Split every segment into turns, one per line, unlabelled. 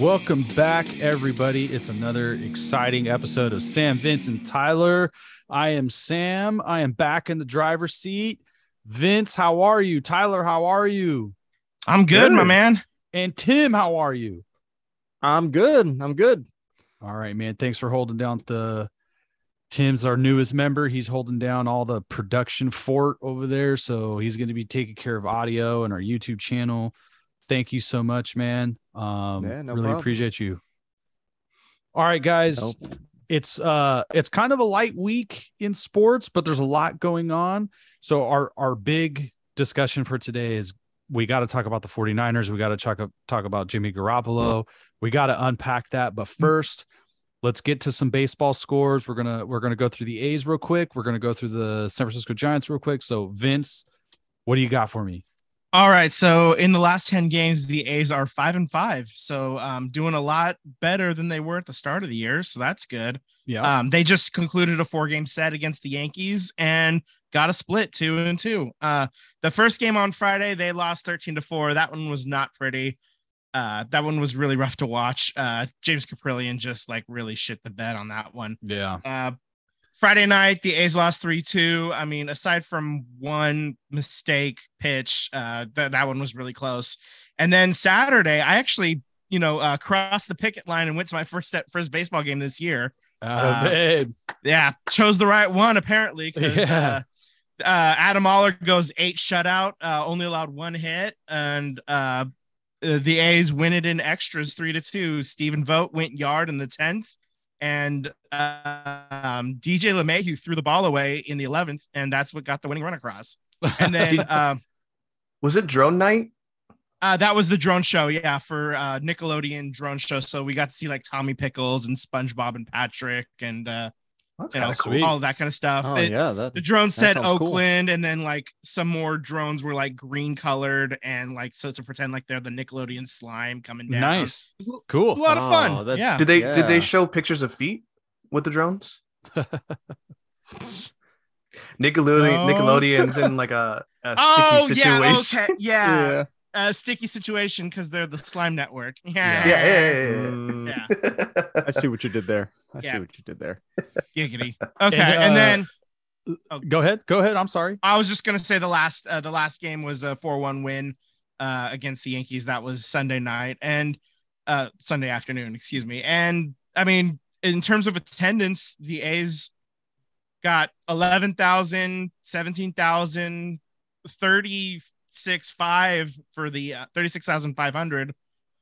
Welcome back, everybody. It's another exciting episode of Sam, Vince, and Tyler. I am Sam. I am back in the driver's seat. Vince, how are you? Tyler, how are you?
I'm good, my man.
And Tim, how are you?
I'm good. I'm good.
All right, man. Thanks for holding down the. Tim's our newest member. He's holding down all the production fort over there. So he's going to be taking care of audio and our YouTube channel. Thank you so much, man. Um,
Yeah, no
really
problem.
appreciate you. All right, guys.
Nope.
It's uh it's kind of a light week in sports, but there's a lot going on. So our our big discussion for today is we got to talk about the 49ers. We got to talk talk about Jimmy Garoppolo. We got to unpack that, but first, let's get to some baseball scores. We're to we're to go through the A's real quick. We're to go through the San Francisco Giants real quick. So, Vince, what do you got for me?
All right. So in the last 10 games, the A's are five and five. So um doing a lot better than they were at the start of the year. So that's good.
Yeah.
Um, they just concluded a four game set against the Yankees and got a split two and two. Uh, the first game on Friday, they lost 13 to four. That one was not pretty. Uh, that one was really rough to watch. Uh, James Kaprielian just like really shit the bed on that one.
yeah.
Friday night, the A's lost 3 2. I mean, aside from one mistake pitch, uh, th- that one was really close. And then Saturday, I actually, you know, uh, crossed the picket line and went to my first step, first baseball game this year.
Uh, babe.
Yeah, chose the right one apparently because
Yeah.
uh, uh, Adam Oller goes eight shutout, uh, only allowed one hit, and uh, the A's win it in extras three to two. Stephen Vogt went yard in the tenth, and uh, um, DJ LeMahieu threw the ball away in the eleventh, and that's what got the winning run across. And then uh,
Was it drone night?
uh, that was the drone show, yeah, for uh, Nickelodeon drone show. So we got to see like Tommy Pickles and SpongeBob and Patrick and uh,
That's
you know,
kind of cool.
sweet.
all that kind of stuff.
Oh
It-
yeah, that
the drone said
sounds cool.
Oakland, and then like some more drones were like green colored, and like so to pretend like they're the Nickelodeon slime coming down.
Nice.
It was a-
Cool.
it was a lot of
Oh,
fun.
that-
yeah.
Did they did they show pictures of feet with the drones? Nickelodeon
No.
Nickelodeon's in like a, a
oh
sticky
yeah,
situation.
okay, yeah, a sticky situation because they're the slime network. Yeah,
Yeah, yeah, yeah, yeah.
Mm,
yeah.
I see what you did there. I
Yeah.
see what you did there.
giggity. Okay,
And,
and,
uh,
then
Go ahead. Go ahead. I'm sorry.
I was just gonna say the last uh, the last game was a four one win uh, against the Yankees. That was Sunday night and uh, Sunday afternoon, excuse me. And I mean, in terms of attendance, the A's got 11,000, 17,000, 36 5 for the uh, 36,500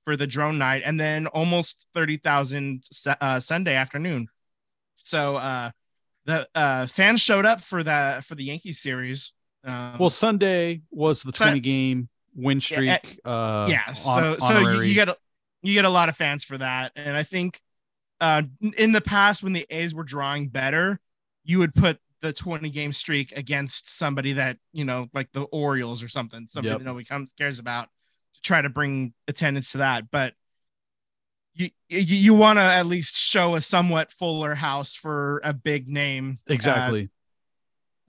for the drone night, and then almost 30,000 Sa- uh, Sunday afternoon. So uh, the uh, fans showed up for the for the Yankees series. Um,
Well, Sunday was the 20 game win
Yeah, uh,
streak. uh,
yeah, so so you, you get a, you get a lot of fans for that, and I think uh, in the past when the A's were drawing better, you would put the 20 game streak against somebody that you know like the Orioles or something, something
Yep.
that nobody comes cares about to try to bring attendance to that, but. You, you, you want to at least show a somewhat fuller house for a big name uh,
exactly.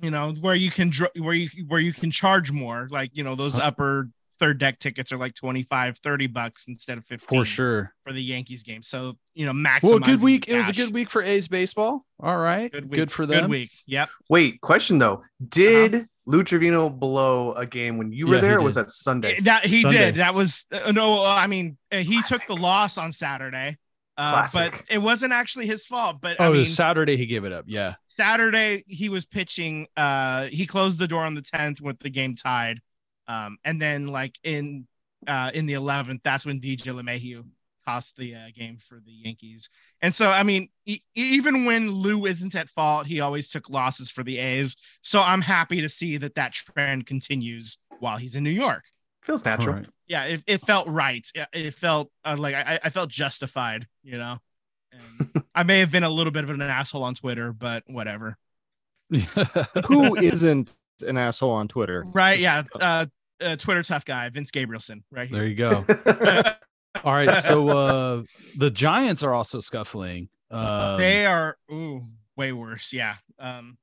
you know where you can dr- where you where you can charge more like you know those
Uh,
upper third deck tickets are like 25 30 bucks instead of 15
for sure.
for the yankees game so you know maximize
Well, good week. It was a good week for A's baseball. All right.
good
Good, for them.
good week yep
Wait, question though. Did Lou Trivino blow a game when you were
Yeah,
there? Or was that Sunday?
that he
Sunday.
did that was uh, no i mean uh, he took the loss on saturday uh, but it wasn't actually his fault but
Oh,
i
it
mean
was Saturday he gave it up. Yeah.
Saturday he was pitching. Uh, he closed the door on the tenth with the game tied, um, and then like in uh in the eleventh, that's when DJ LeMahieu cost the uh, game for the Yankees. And so, I mean, e- even when Lou isn't at fault, he always took losses for the A's. So I'm happy to see that that trend continues while he's in New York.
Feels natural.
right.
Yeah, it, it felt right. It, it felt uh, like I, I felt justified, you know. And I may have been a little bit of an asshole on Twitter, but whatever.
Who isn't an asshole on Twitter?
Right. Yeah. Uh, uh, Twitter tough guy, Vince Gabrielson, right here.
there you go. All right. So uh the Giants are also scuffling. Um,
they are ooh, way worse. Yeah. Um,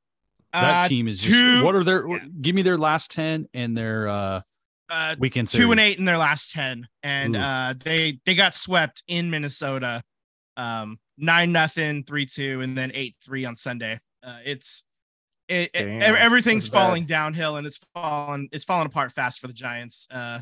that
uh,
team is just what are their
yeah.
give me their last 10 and their uh
uh,
weekend
two and eight in their last ten, and
Ooh.
uh, they they got swept in Minnesota, um, nine nothing, three two, and then eight three on Sunday. Uh, it's it, it-
Damn,
ev- everything's
that's bad.
falling downhill, and it's falling it's falling apart fast for the Giants. Uh,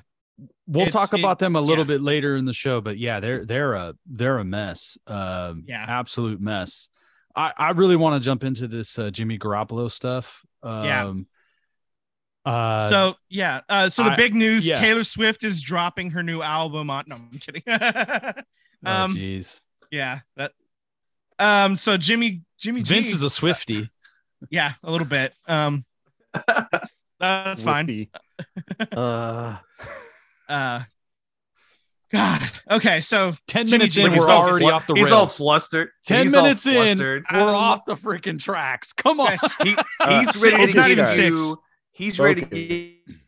We'll talk about
it-
them a little
yeah.
bit later in the show, but yeah, they're they're a they're a mess. Um,
Yeah.
absolute mess. I I really want to jump into this uh, Jimmy Garoppolo stuff. Um,
Yeah.
Uh,
so yeah, uh, so the
I-
big news:
yeah.
Taylor Swift is dropping her new album on. No, I'm kidding.
oh,
um,
jeez.
yeah, that. Um, so Jimmy Jimmy G,
Vince is a Swifty.
Yeah, a little bit. Um, that's, that's fine.
Uh,
Uh, God. Okay, so
Ten
Jimmy
minutes in, we're
he's all
already
flu-
off the
he's
rails.
all flustered.
Ten
He's
minutes in, we're
Um,
off the freaking tracks. Come on.
guys,
He,
Uh,
he's ready
it's
to
not
give
even six.
you. He's ready to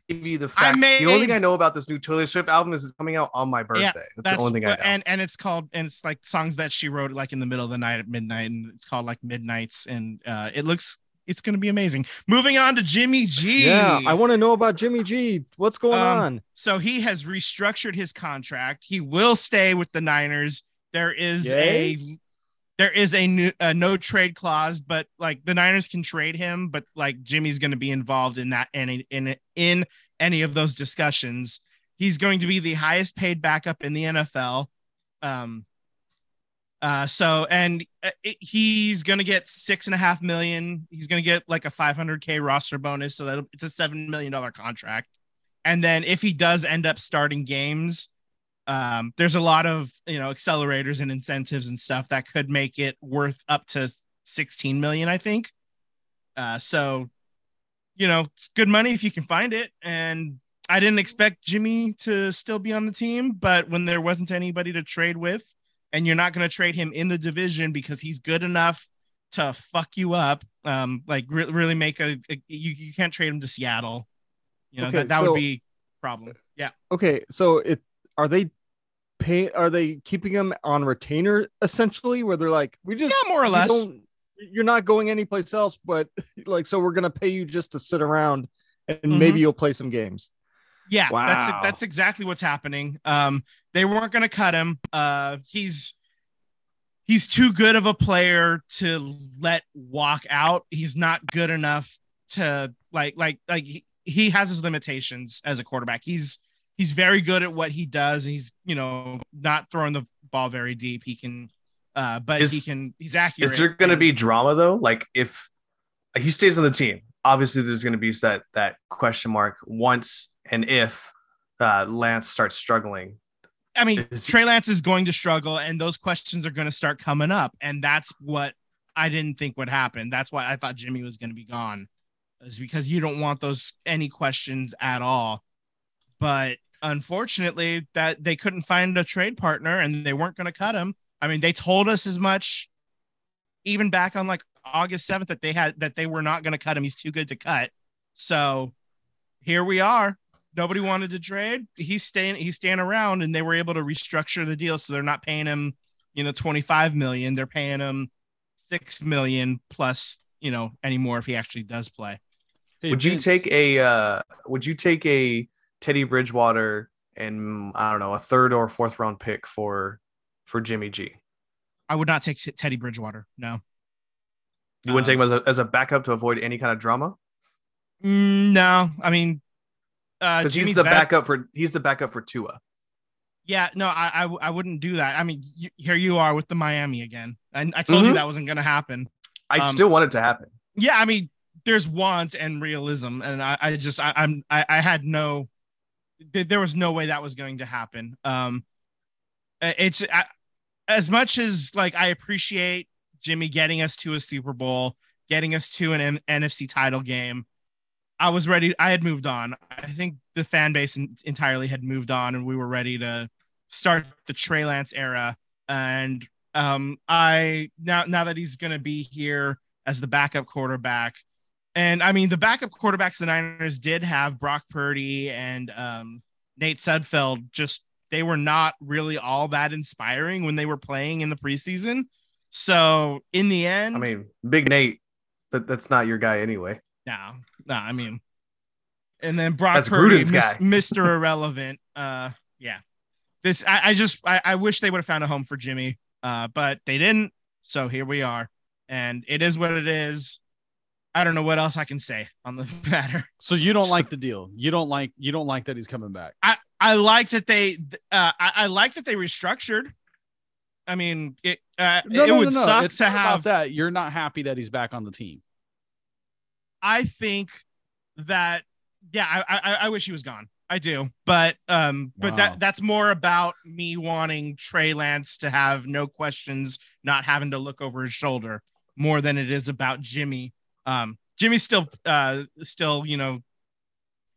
give you the
I
fact. the only thing I know about this new Taylor Swift album is it's coming out on my birthday. that's, the only thing I know.
and and it's called and it's like songs that she wrote like in the middle of the night at midnight, and it's called like Midnights, and uh, it looks it's gonna be amazing. Moving on to Jimmy G.
yeah, I want to know about Jimmy G. What's going
Um,
on?
so he has restructured his contract. He will stay with the Niners. There is
Yay.
a there is a, new, a no trade clause, but like the Niners can trade him, but like Jimmy's going to be involved in that any in in any of those discussions. He's going to be the highest paid backup in the NFL. Um, uh, so and uh, it, he's to get six and a half million. He's to get like a 500k roster bonus, so that it's a seven million dollar contract. And then if he does end up starting games, um, there's a lot of you know accelerators and incentives and stuff that could make it worth up to 16 million, I think. Uh, so, you know, it's good money if you can find it. And I didn't expect Jimmy to still be on the team, but when there wasn't anybody to trade with, and you're not going to trade him in the division because he's good enough to fuck you up, um, like re- really make a, a you, you can't trade him to Seattle. You know,
Okay,
that, that
so-
would be problem. Yeah.
Okay, so it are they pay are they keeping him on retainer essentially where they're like we just
Yeah, more or less.
don't- you're not going anyplace else but like so we're gonna pay you just to sit around and
Mhm.
maybe you'll play some games
Yeah,
Wow.
that's that's exactly what's happening. Um, they weren't going to cut him. Uh, he's he's too good of a player to let walk out. He's not good enough to like like like he, he has his limitations as a quarterback. He's he's very good at what he does. He's you know not throwing the ball very deep. He can, uh, but he can. He's accurate.
Is there going to be drama though? Like if he stays on the team, obviously there's going to be that that question mark once and if uh, Lance starts struggling.
I mean, Trey Lance is going to struggle, and those questions are going to start coming up, and that's what I didn't think would happen. That's why I thought Jimmy was going to be gone, is because you don't want those any questions at all. But unfortunately, that they couldn't find a trade partner, and they weren't going to cut him. I mean, they told us as much, even back on like August seventh, that they had that they were not going to cut him. He's too good to cut. So here we are nobody wanted to trade. He's staying. He's staying around, and they were able to restructure the deal, so they're not paying him, you know, twenty five million. They're paying him six million plus, you know, anymore if he actually does play.
Hey,
would you take a uh, would you take a Teddy Bridgewater and I don't know a third or fourth round pick for for Jimmy G?
I would not take T- Teddy Bridgewater. No,
You wouldn't
Uh,
take him as a, as a backup to avoid any kind of drama
Mm, no. I mean, uh,
because he's the
back-
backup for he's the backup for Tua.
Yeah, no, I I wouldn't do that. I mean, you, here you are with the Miami again. I, I told you
Mhm.
that wasn't going to happen.
I
Um,
still want it to happen.
yeah i mean there's want and realism and i, I just I, i'm I, I had no th- there was no way that was going to happen um it's I, as much as like i appreciate jimmy getting us to a super bowl getting us to an nfc title game i was ready i had moved on i think the fan base en- entirely had moved on and we were ready to start the trey lance era and um i now now that he's going to be here as the backup quarterback. And I mean, the backup quarterbacks the Niners did have Brock Purdy and um, Nate Sudfeld. Just they were not really all that inspiring when they were playing in the preseason. So in the end,
I mean, Big Nate, that, that's not your guy anyway.
no, no. I mean, And then Brock
That's
Purdy, mis- Mr. Irrelevant. Uh, yeah. This I, I just I, I wish they would have found a home for Jimmy, uh, but they didn't. So here we are, and it is what it is. I don't know what else I can say on the matter.
So you don't like the deal. You don't like you don't like that he's coming back.
I I like that they uh I, I like that they restructured. I mean, it uh, it would suck
It's
to
not about
have
that. You're not happy that he's back on the team.
I think that yeah, I, I I wish he was gone. I do, but um, but
Wow.
that that's more about me wanting Trey Lance to have no questions, not having to look over his shoulder, more than it is about Jimmy. Um, Jimmy still uh still you know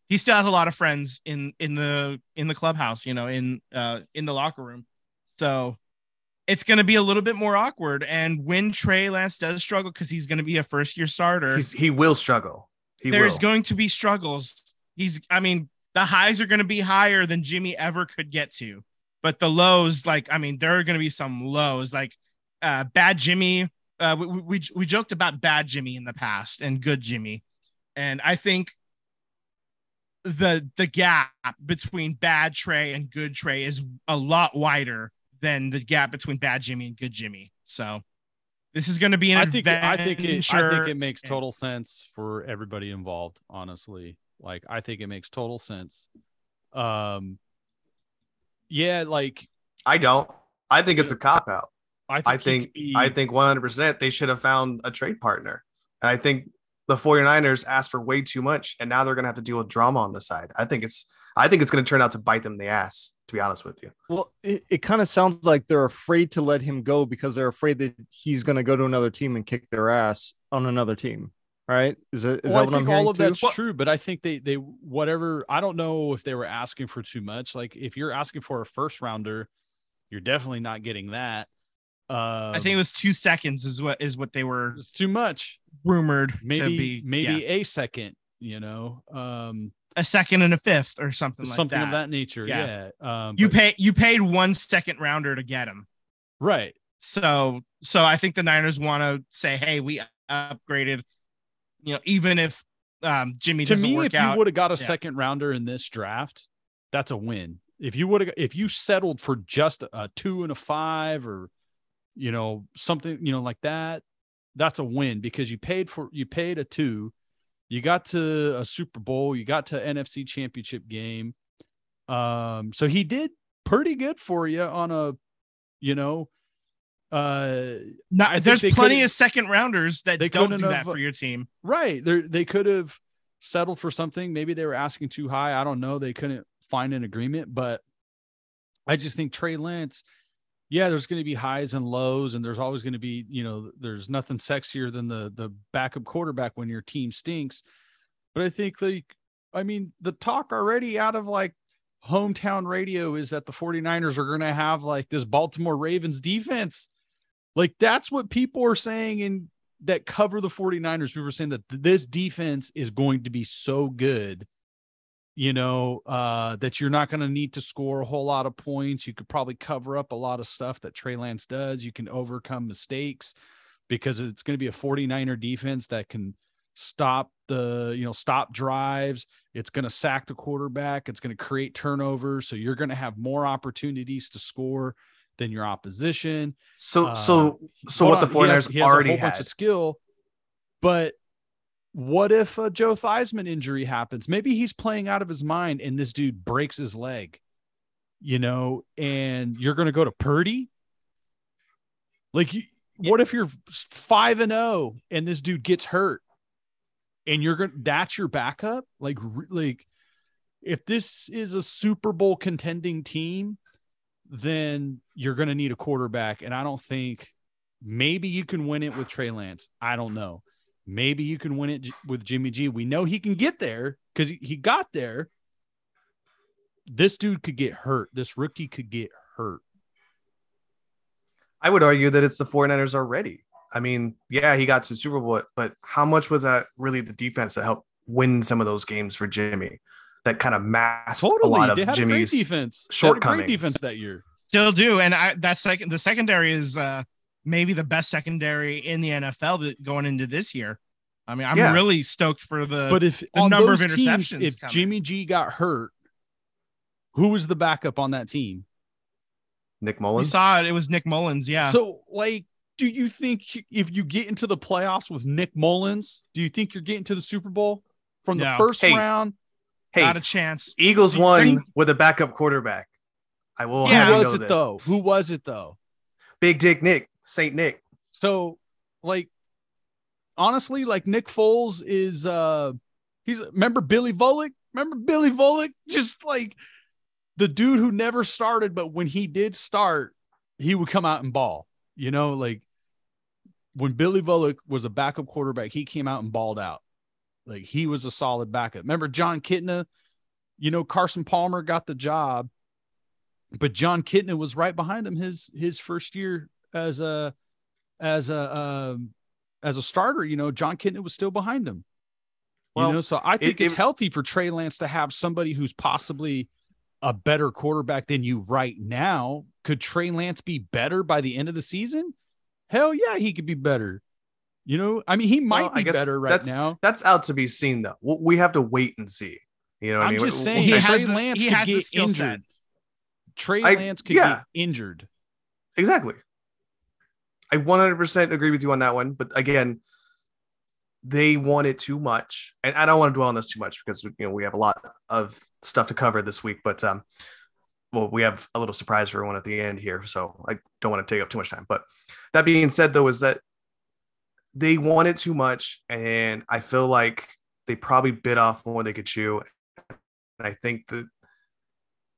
he still has a lot of friends in in the in the clubhouse, you know, in uh in the locker room, so. It's going to be a little bit more awkward. And when Trey Lance does struggle, because he's going to be a first year starter,
He's, he will struggle. He
there's
will.
going to be struggles. He's, I mean, the highs are going to be higher than Jimmy ever could get to, but the lows, like, I mean, there are going to be some lows, like uh, bad Jimmy. Uh, we, we we joked about bad Jimmy in the past and good Jimmy, and I think the the gap between bad Trey and good Trey is a lot wider than the gap between bad Jimmy and good Jimmy. So this is going to be an
I think I think it I think it makes total sense for everybody involved, honestly. Like I think it makes total sense. Um yeah, like
I don't. I think it's a cop out.
I think
I think
be-
I think 100% they should have found a trade partner. And I think the 49ers asked for way too much and now they're going to have to deal with drama on the side. I think it's I think it's going to turn out to bite them in the ass, to be honest with you.
Well, it, it kind of sounds like they're afraid to let him go because they're afraid that he's going to go to another team and kick their ass on another team. Right? Is it is
Well,
that what
I
I'm
think
hearing
all of
too?
that's true, but I think they they whatever I don't know if they were asking for too much. Like if you're asking for a first rounder, you're definitely not getting that. Um,
I think it was two seconds is what is what they were
it's too much.
rumored to
Maybe
be.
maybe
yeah.
a second, you know, um,
a second and a fifth or something like that.
something of that nature.
Yeah.
Yeah. Um,
You
but-
pay you paid one second rounder to get him.
right.
So so I think the Niners want to say, hey, we upgraded. You know, even if um, Jimmy
to
doesn't
me,
work
if
out,
you would have got a
yeah.
second rounder in this draft, that's a win. If you would have, if you settled for just a two and a five, or you know something, you know like that, that's a win because you paid for you paid a two, you got to a Super Bowl, you got to NFC Championship game. Um, so he did pretty good for you on a, you know, uh,
Not- there's plenty of second rounders that
they
don't do that
have-
for your team.
Right. They they could have settled for something. Maybe they were asking too high. I don't know. They couldn't find an agreement, but I just think Trey Lance, yeah, there's going to be highs and lows, and there's always going to be, you know, there's nothing sexier than the the backup quarterback when your team stinks. But I think like, I mean, the talk already out of like hometown radio is that the 49ers are going to have like this Baltimore Ravens defense. Like that's what people are saying in that cover the 49ers. We were saying that this defense is going to be so good, you know, uh, that you're not going to need to score a whole lot of points. You could probably cover up a lot of stuff that Trey Lance does. You can overcome mistakes because it's going to be a 49er defense that can stop the, you know, stop drives. It's going to sack the quarterback. It's going to create turnovers. So you're going to have more opportunities to score than your opposition.
So
Uh,
so so what the
on, he has-
49ers
he has a
already
whole bunch of skill, but what if a Joe Theismann injury happens? Maybe he's playing out of his mind and this dude breaks his leg, you know, and you're going to go to Purdy. Like, you, what if you're five and zero and this dude gets hurt, and you're going to that's your backup? Like, like if this is a Super Bowl contending team, then you're going to need a quarterback. And I don't think maybe you can win it with Trey Lance. I don't know. Maybe you can win it with Jimmy G. We know he can get there because he, he got there. This dude could get hurt. This rookie could get hurt.
I would argue that it's the 49ers already. I mean, yeah, he got to Super Bowl, but how much was that really the defense that helped win some of those games for Jimmy that kind of masked
Totally.
a lot
they
of
had
Jimmy's
a great defense. They had a
shortcomings.
Great defense that year.
Still do, and I that second the secondary is uh maybe the best secondary in the NFL going into this year. I mean, I'm
Yeah.
really stoked for the.
But if
the number of
those teams,
interceptions
if
coming.
Jimmy G got hurt, who was the backup on that team?
Nick
we
Mullens.
saw it. It was Nick Mullens. Yeah.
So, like, do you think if you get into the playoffs with Nick Mullens, do you think you're getting to the Super Bowl from the first
Hey,
round?
hey,
Not a chance.
Eagles won
think-
with a backup quarterback. I will.
Yeah.
have
Who was it
this.
though? Who was it though?
Big Dick Nick, Saint Nick.
So, like, honestly, like Nick Foles is uh he's remember Billy Volek? Remember Billy Volek? Just like the dude who never started, but when he did start, he would come out and ball. You know, like when Billy Volek was a backup quarterback, he came out and balled out. Like he was a solid backup. Remember Jon Kitna? You know, Carson Palmer got the job, but Jon Kitna was right behind him his his first year as a as a um, as a starter. You know, Jon Kitna was still behind him.
Well,
you know, so I think
it-
it's
it-
healthy for Trey Lance to have somebody who's possibly a better quarterback than you right now. Could Trey Lance be better by the end of the season? Hell yeah, he could be better. You know, I mean, he might
Well,
be better right
that's-
now.
That's out to be seen, though. We- We have to wait and see. You know what I
I'm
mean?
just saying,
He has
Trey Lance
he
could
has the
get
skill set.
injured. Trey
I-
Lance could
yeah.
get injured.
Exactly. I 100% agree with you on that one. But again, they want it too much. And I don't want to dwell on this too much because you know we have a lot of stuff to cover this week. But um, well, we have a little surprise for everyone at the end here. So I don't want to take up too much time. But that being said, though, is that they want it too much. And I feel like they probably bit off more than they could chew. And I think that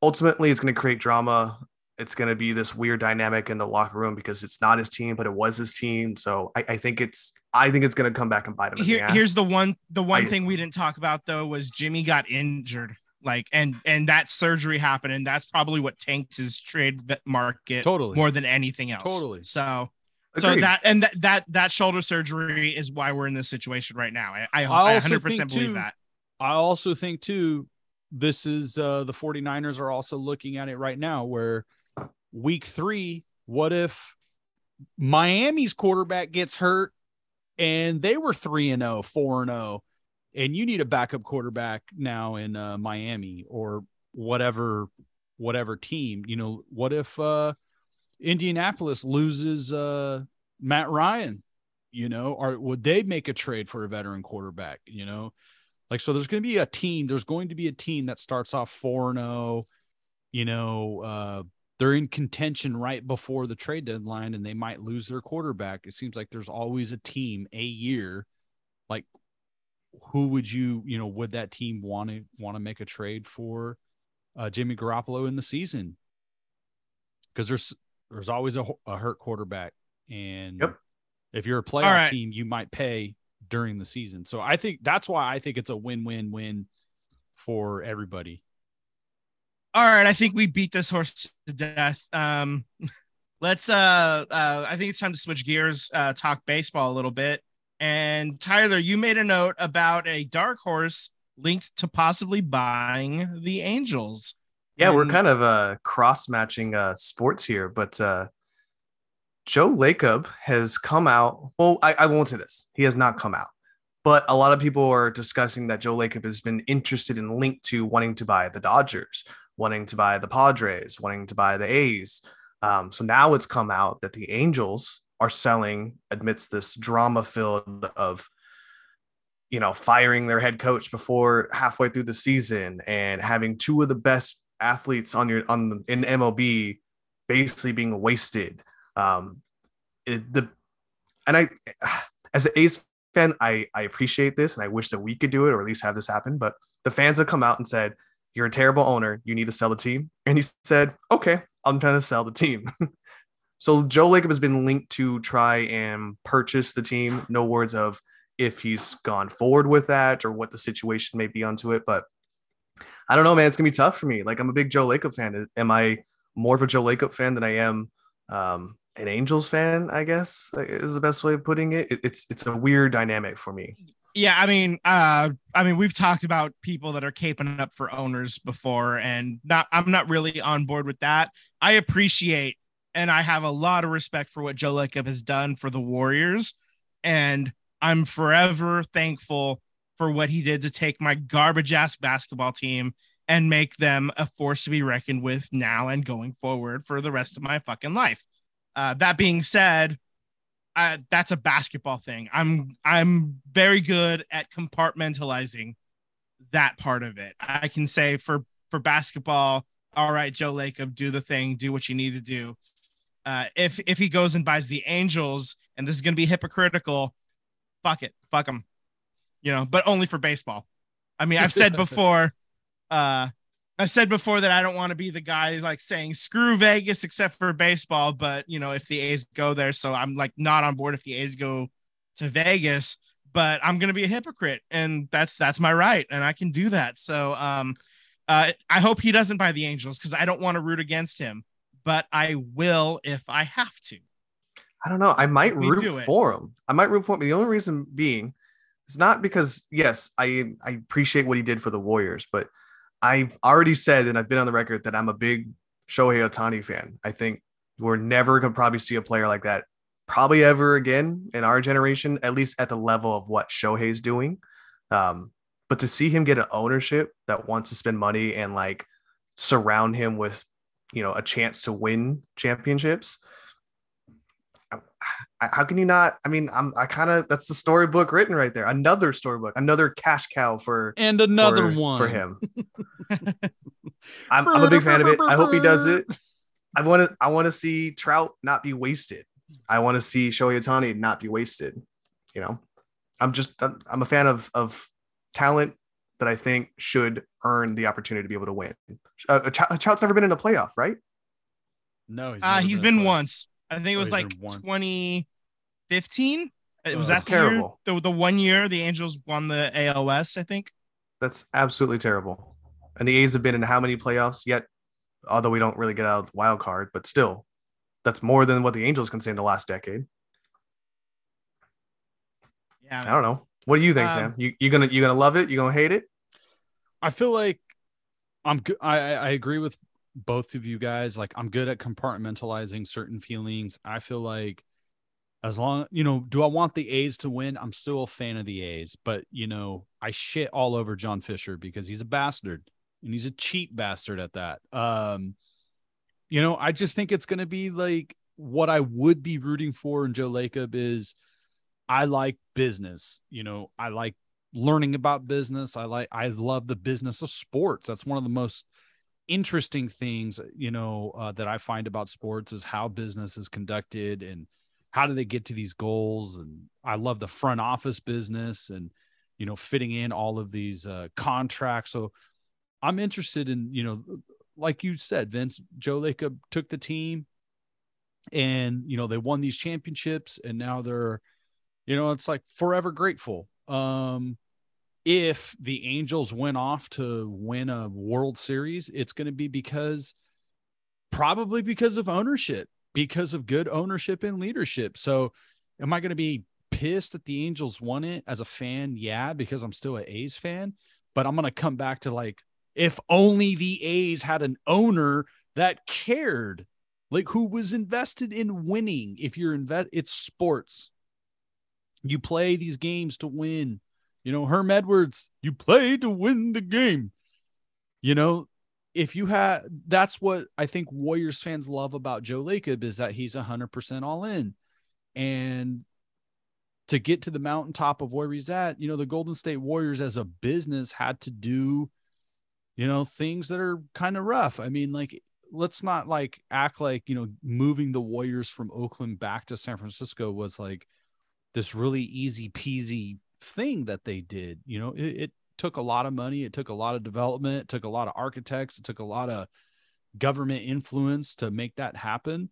ultimately it's going to create drama it's going to be this weird dynamic in the locker room because it's not his team, but it was his team. So I, I think it's I think it's going to come back and bite him. in the
Here,
ass.
here's the one. The one
I-
thing we didn't talk about though was Jimmy got injured. Like and and that surgery happened, and that's probably what tanked his trade market
Totally.
more than anything else.
Totally.
So so that and that that that shoulder surgery is why we're in this situation right now. I I,
I
I 100% believe
too,
that.
I also think too, this is uh the 49ers are also looking at it right now where week three, what if Miami's quarterback gets hurt and they were 3 and 0, 4 and 0, and you need a backup quarterback now in uh, Miami or whatever whatever team, you know, what if uh Indianapolis loses uh Matt Ryan, you know, or would they make a trade for a veteran quarterback, you know? Like, so there's going to be a team, there's going to be a team that starts off 4 and 0, you know, uh, they're in contention right before the trade deadline and they might lose their quarterback. It seems like there's always a team a year. Like, who would you, you know, would that team want to want to make a trade for uh, Jimmy Garoppolo in the season? Because there's there's always a, a hurt quarterback, and
Yep.
if you're a playoff
right.
team, you might pay during the season. So I think that's why I think it's a win-win-win for everybody.
All right, I think we beat this horse to death. Um, let's. Uh, uh, I think it's time to switch gears. Uh, talk baseball a little bit. And Tyler, you made a note about a dark horse linked to possibly buying the Angels.
yeah, we're kind of uh cross matching uh sports here, but uh Joe Lacob has come out. Well, I, I won't say this. He has not come out. But a lot of people are discussing that Joe Lacob has been interested and linked to wanting to buy the Dodgers, wanting to buy the Padres, wanting to buy the A's. Um, so now it's come out that the Angels are selling amidst this drama filled of, you know, firing their head coach before halfway through the season and having two of the best athletes on your on the, in MLB basically being wasted. Um, it, the and I, as an A's fan, I I appreciate this and I wish that we could do it or at least have this happen. But the fans have come out and said, "You're a terrible owner. You need to sell the team." And he said, "Okay, I'm trying to sell the team." so Joe Lacob has been linked to try and purchase the team. No words of if he's gone forward with that or what the situation may be onto it, but I don't know, man. It's gonna be tough for me. Like I'm a big Joe Lacob fan. Am I more of a Joe Lacob fan than I am um, an Angels fan? I guess is the best way of putting it. it. It's it's a weird dynamic for me.
Yeah, I mean, uh, I mean, we've talked about people that are caping up for owners before, and not, I'm not really on board with that. I appreciate and I have a lot of respect for what Joe Lacob has done for the Warriors, and I'm forever thankful for what he did to take my garbage ass basketball team and make them a force to be reckoned with now and going forward for the rest of my fucking life. Uh, that being said, uh, that's a basketball thing. I'm I'm very good at compartmentalizing that part of it. I can say for for basketball, all right, Joe Lacob, do the thing, do what you need to do. Uh, if if he goes and buys the Angels, and this is going to be hypocritical, fuck it, fuck him, you know. But only for baseball. I mean, I've said before, uh, I've said before that I don't want to be the guy like saying screw Vegas except for baseball. But you know, if the A's go there, so I'm like not on board if the A's go to Vegas. But I'm gonna be a hypocrite, and that's that's my right, and I can do that. So um, uh, I hope he doesn't buy the Angels because I don't want to root against him, but I will if I have to.
I don't know. I might
We
root for him. I might root for him. The only reason being is not because yes, I I appreciate what he did for the Warriors, but I've already said and I've been on the record that I'm a big Shohei Ohtani fan. I think we're never gonna probably see a player like that probably ever again in our generation, at least at the level of what Shohei's doing. Um, but to see him get an ownership that wants to spend money and like surround him with, you know, a chance to win championships, how can you not? I mean, I'm I kind of that's the storybook written right there. Another storybook, another cash cow for
And another
for,
one
for him. I'm, I'm a big fan of it. I hope he does it. I want to I want to see Trout not be wasted. I want to see Shohei Ohtani not be wasted. You know, I'm just I'm, I'm a fan of of talent that I think should earn the opportunity to be able to win. Uh, Trout's never been in a playoff, right?
No, he's,
uh, he's
been
been once. I think it was like
once.
2015. It was
Oh,
that
that's
year-
terrible.
the, the one year the Angels won the AL West, I think.
That's absolutely terrible. And the A's have been in how many playoffs yet? Although we don't really get out of the wild card, but still, that's more than what the Angels can say in the last decade.
Yeah.
I don't know. What do you think,
Um,
Sam? You you gonna you gonna love it? You gonna hate it?
I feel like I'm good. I, I I agree with both of you guys. Like I'm good at compartmentalizing certain feelings. I feel like as long you know, do I want the A's to win? I'm still a fan of the A's, but you know, I shit all over John Fisher because he's a bastard and he's a cheap bastard at that. Um, you know, I just think it's gonna be like what I would be rooting for in Joe Lacob is I like business. You know, I like learning about business. I like I love the business of sports. That's one of the most interesting things, you know, uh, that I find about sports is how business is conducted and how do they get to these goals. And I love the front office business and you know fitting in all of these uh, contracts. So I'm interested in you know, like you said, Vince Joe Lacob took the team, and you know they won these championships, and now they're you know it's like forever grateful um if the angels went off to win a world series it's going to be because probably because of ownership because of good ownership and leadership. So am i going to be pissed that the angels won it as a fan? Yeah because i'm still an a's fan but i'm going to come back to like if only the a's had an owner that cared. Like who was invested in winning. If you're invest it's sports. You play these games to win. You know, Herm Edwards, you play to win the game. You know, if you had that's what I think Warriors fans love about Joe Lacob is that he's 100% all in. And to get to the mountaintop of where he's at, you know, the Golden State Warriors as a business had to do, you know, things that are kind of rough. I mean, like, let's not like act like, you know, moving the Warriors from Oakland back to San Francisco was like, this really easy peasy thing that they did. You know, it, it took a lot of money, it took a lot of development, it took a lot of architects, it took a lot of government influence to make that happen.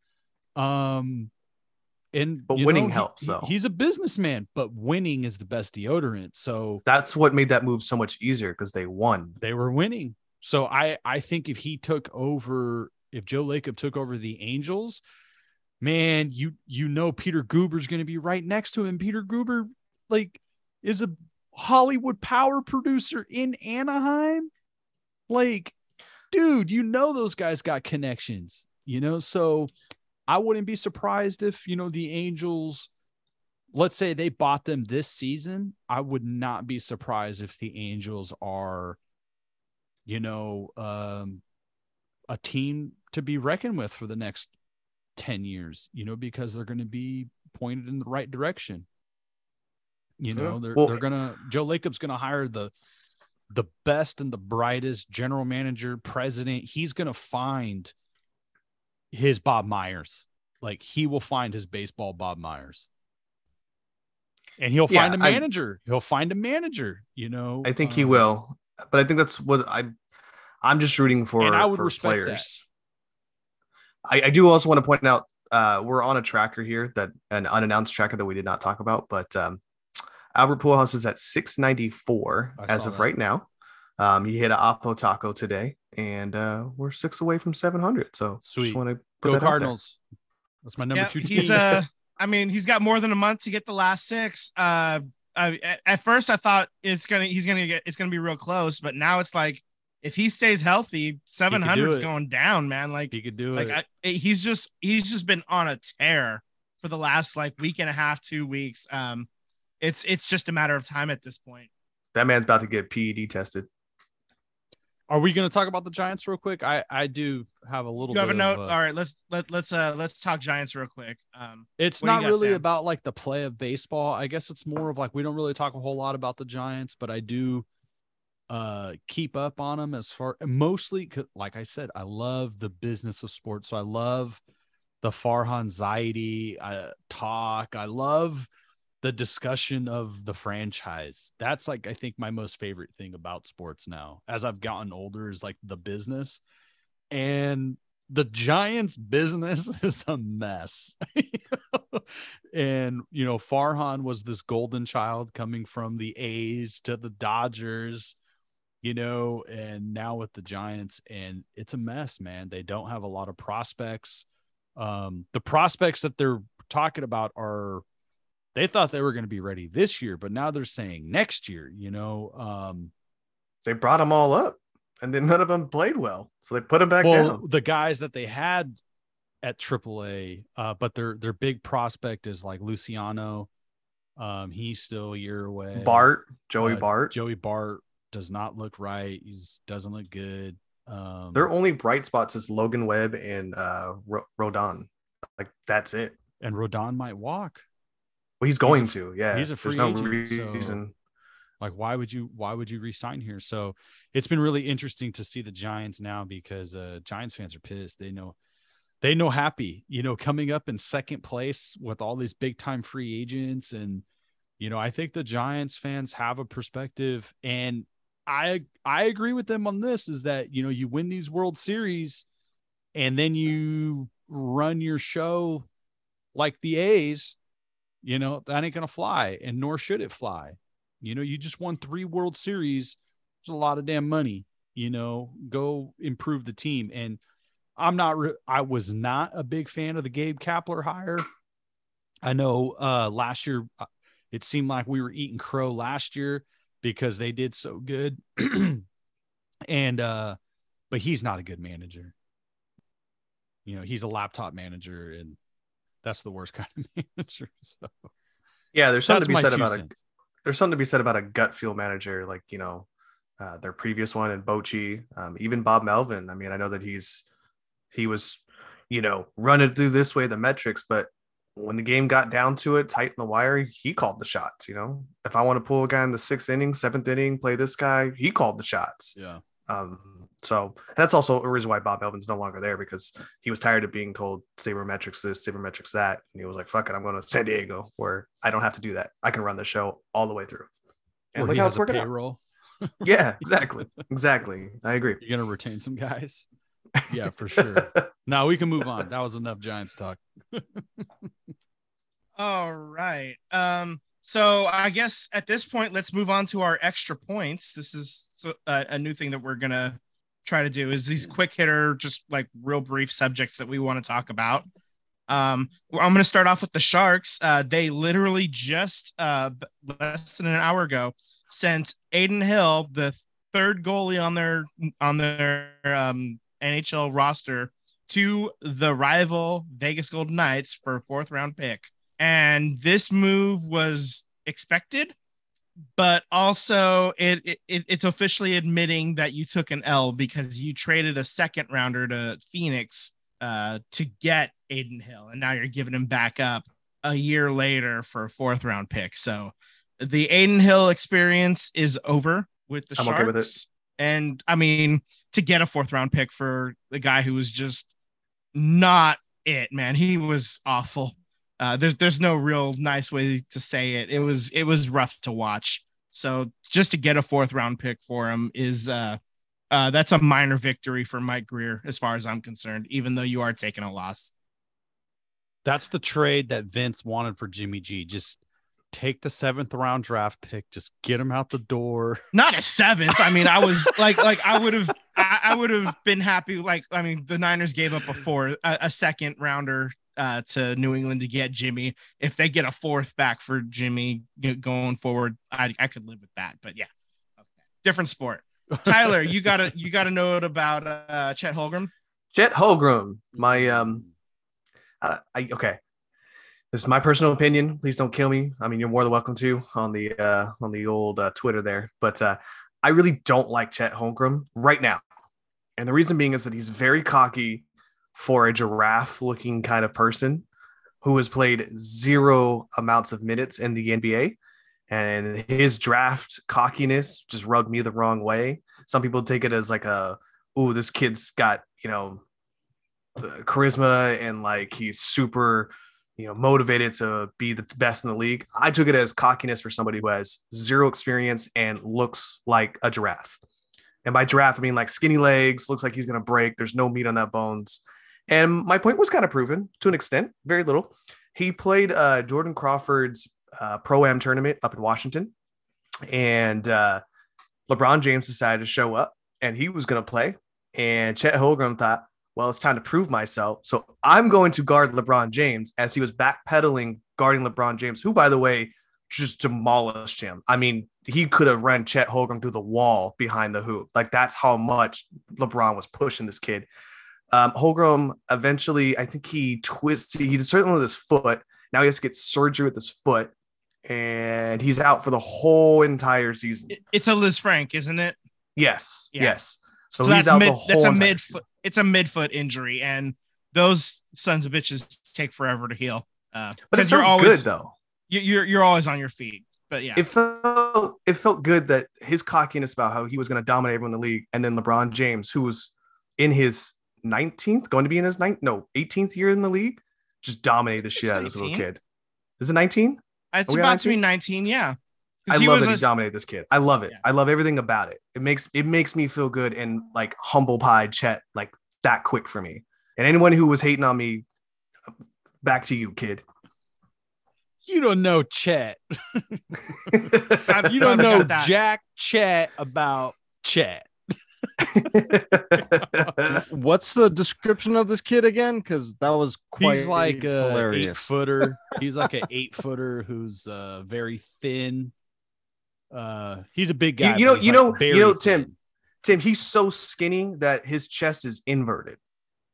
Um, and
But winning
know, he-
helps,
he-
though.
he's a businessman, but winning is the best deodorant. So
That's what made that move so much easier because they won.
they were winning. So I I think if he took over, if Joe Lacob took over the Angels, man, you you know Peter Guber's going to be right next to him. Peter Guber like is a Hollywood power producer in Anaheim. Like, dude, you know those guys got connections, you know? So I wouldn't be surprised if, you know, the Angels let's say they bought them this season, I would not be surprised if the Angels are, you know, um, a team to be reckoned with for the next 10 years, you know, because they're going to be pointed in the right direction. You know, they're
Well-
they're gonna Joe Lacob's gonna hire the the best and the brightest general manager, president. He's gonna find his Bob Myers. Like he will find his baseball Bob Myers. And he'll
Yeah,
find a
I-
manager. he'll find a manager, you know.
I think he
um,
will, but I think that's what I. I'm just rooting for.
And I would
for
respect that.
players. I, I do also want to point out uh, we're on a tracker here that an unannounced tracker that we did not talk about, but um, Albert Pujols is at 694
I
as of
that.
right now. Um, he hit a Oppo Taco today, and uh, we're six away from 700. So
Sweet.
just want to put
Go
that out there.
Cardinals. That's my number
Yeah,
two
he's
team.
uh I mean, he's got more than a month to get the last six. Uh, I, at- at first I thought it's gonna he's gonna get it's gonna be real close, but now it's like if he stays healthy, seven hundred is going down, man. Like
he could do
like
it.
I, he's just he's just been on a tear for the last like week and a half, two weeks. Um, it's it's just a matter of time at this point.
That man's about to get PED tested.
Are we going to talk about the Giants real quick? I I do have a little.
You have
bit
a note?
Of,
All right, let's let let's uh let's talk Giants real quick. Um,
it's
what do you
not
got,
really
Sam?
about like the play of baseball. I guess it's more of like we don't really talk a whole lot about the Giants, but I do uh keep up on them as far mostly like I said, I love the business of sports. So I love the Farhan Zaidi uh, talk. I love the discussion of the franchise. That's like I think my most favorite thing about sports now. As I've gotten older, is like the business and the Giants business is a mess. and you know, Farhan was this golden child coming from the A's to the Dodgers, you know, and now with the Giants, and it's a mess, man. They don't have a lot of prospects. Um, the prospects that they're talking about are they thought they were going to be ready this year, but now they're saying next year, you know. Um,
They brought them all up, and then none of them played well, so they put them back
well,
down.
the guys that they had at AAA, uh, but their their big prospect is like Luciano. Um, he's still a year away.
Bart, Joey
Uh,
Bart.
Joey Bart does not look right. He's doesn't look good. Um,
Their only bright spots is Logan Webb and uh, Ro- Rodon. Like that's it.
and Rodon might walk.
Well, he's going to. Yeah,
he's a
There's
free
no
agent, so-
reason.
Like, why would you why would you resign here? So it's been really interesting to see the Giants now because uh Giants fans are pissed. They know they know happy, you know, coming up in second place with all these big time free agents. And, you know, I think the Giants fans have a perspective and I I agree with them on this is that you know you win these World Series and then you run your show like the A's, you know, that ain't gonna fly, and nor should it fly. You know, you just won three World Series. There's a lot of damn money. You know, go improve the team. And I'm not. Re- I was not a big fan of the Gabe Kapler hire. I know uh last year uh, it seemed like we were eating crow last year because they did so good. and uh but he's not a good manager. You know, he's a laptop manager and that's the worst kind of manager. So
Yeah, there's something
that's
to be said about a there's something to be said about a gut feel manager, like you know, uh, their previous one and Bochy, um, even Bob Melvin. I mean, I know that he's he was, you know, running through this way the metrics, but when the game got down to it, tight in the wire, he called the shots. You know, if I want to pull a guy in the sixth inning, seventh inning, play this guy, he called the shots.
Yeah.
Um, so that's also a reason why Bob Melvin's no longer there because he was tired of being told sabermetrics this, sabermetrics that, and he was like, "Fuck it, I'm going to San Diego where I don't have to do that. I can run the show all the way through." And
Where
look
he
how
has
it's
a
working out. Yeah, exactly, exactly. I agree.
You're gonna retain some guys. Yeah, for sure. now we can move on. That was enough Giants talk.
All right. Um. So I guess at this point, let's move on to our extra points. This is so- a, a new thing that we're gonna try to do. Is these quick hitter, just like real brief subjects that we want to talk about. Um. I'm gonna start off with the Sharks. Uh. They literally just uh less than an hour ago sent Adin Hill, the third goalie on their on their um NHL roster, to the rival Vegas Golden Knights for a fourth round pick. And this move was expected, but also it, it it's officially admitting that you took an L because you traded a second rounder to Phoenix uh, to get Adin Hill, and now you're giving him back up a year later for a fourth round pick. So the Adin Hill experience is over with the
I'm
Sharks.
okay with it.
And I mean, to get a fourth round pick for the guy who was just not it, man. He was awful. Uh, there's there's no real nice way to say it. It was it was rough to watch. So just to get a fourth round pick for him is uh uh that's a minor victory for Mike Grier as far as I'm concerned, even though you are taking a loss.
That's the trade that Vince wanted for Jimmy G. Just take the seventh round draft pick, just get him out the door.
Not a seventh. I mean, I was like like I would have I, I would have been happy. Like I mean, the Niners gave up a four a, a second rounder uh, to New England to get Jimmy. If they get a fourth back for Jimmy going forward, I I could live with that. But yeah, okay. different sport. Tyler, you got a you got a note about uh, Chet Holgram?
Chet Holgram, my um, I, I okay. This is my personal opinion. Please don't kill me. I mean, you're more than welcome to on the uh on the old uh, Twitter there. But uh, I really don't like Chet Holmgren right now, and the reason being is that he's very cocky for a giraffe-looking kind of person who has played zero amounts of minutes in the NBA, and his draft cockiness just rubbed me the wrong way. Some people take it as like a, oh, this kid's got you know uh, charisma and like he's super you know motivated to be the best in the league. I took it as cockiness for somebody who has zero experience and looks like a giraffe. And by giraffe i mean like skinny legs looks like he's going to break. There's no meat on that bones and my point was kind of proven to an extent very little he played uh, jordan crawford's uh, pro am tournament up in washington and uh, lebron james decided to show up and he was going to play and chet holgram thought well, it's time to prove myself. So I'm going to guard LeBron James as he was backpedaling, guarding LeBron James, who, by the way, just demolished him. I mean, he could have run Chet Holgram through the wall behind the hoop. Like that's how much LeBron was pushing this kid. Um, Holgram eventually, I think he twisted, he certainly with his foot. Now he has to get surgery with his foot, and he's out for the whole entire season.
It's a Lisfranc, isn't it?
Yes,
Yeah.
yes. So,
So,
he's
that's
out
mid,
the whole
that's a mid
season.
it's a midfoot injury, and those sons of bitches take forever to heal. Uh,
But it
because you're always
good though.
you- you're you're always on your feet. But yeah,
it felt it felt good that his cockiness about how he was going to dominate everyone in the league, and then LeBron James, who was in his 19th, going to be in his ninth, no, 18th year in the league, just dominated the shit out of this little kid. Is it 19?
it's
are we
about to be
19?
yeah.
I love
was
that he
a-
dominated this kid. I love it.
Yeah.
I love everything about it. It makes it makes me feel good and like humble pie Chet like that quick for me. And anyone who was hating on me, back to you, kid.
You don't know Chet. You don't know. Jack Chet about Chet.
What's the description of this kid again? Because that was quite
He's like a eight
hilarious.
footer. He's like an eight footer who's uh very thin. Uh he's a big
You-
guy.
you
but
know- you
like,
know- you know, Tim,
thin.
Tim, he's so skinny that his chest is inverted.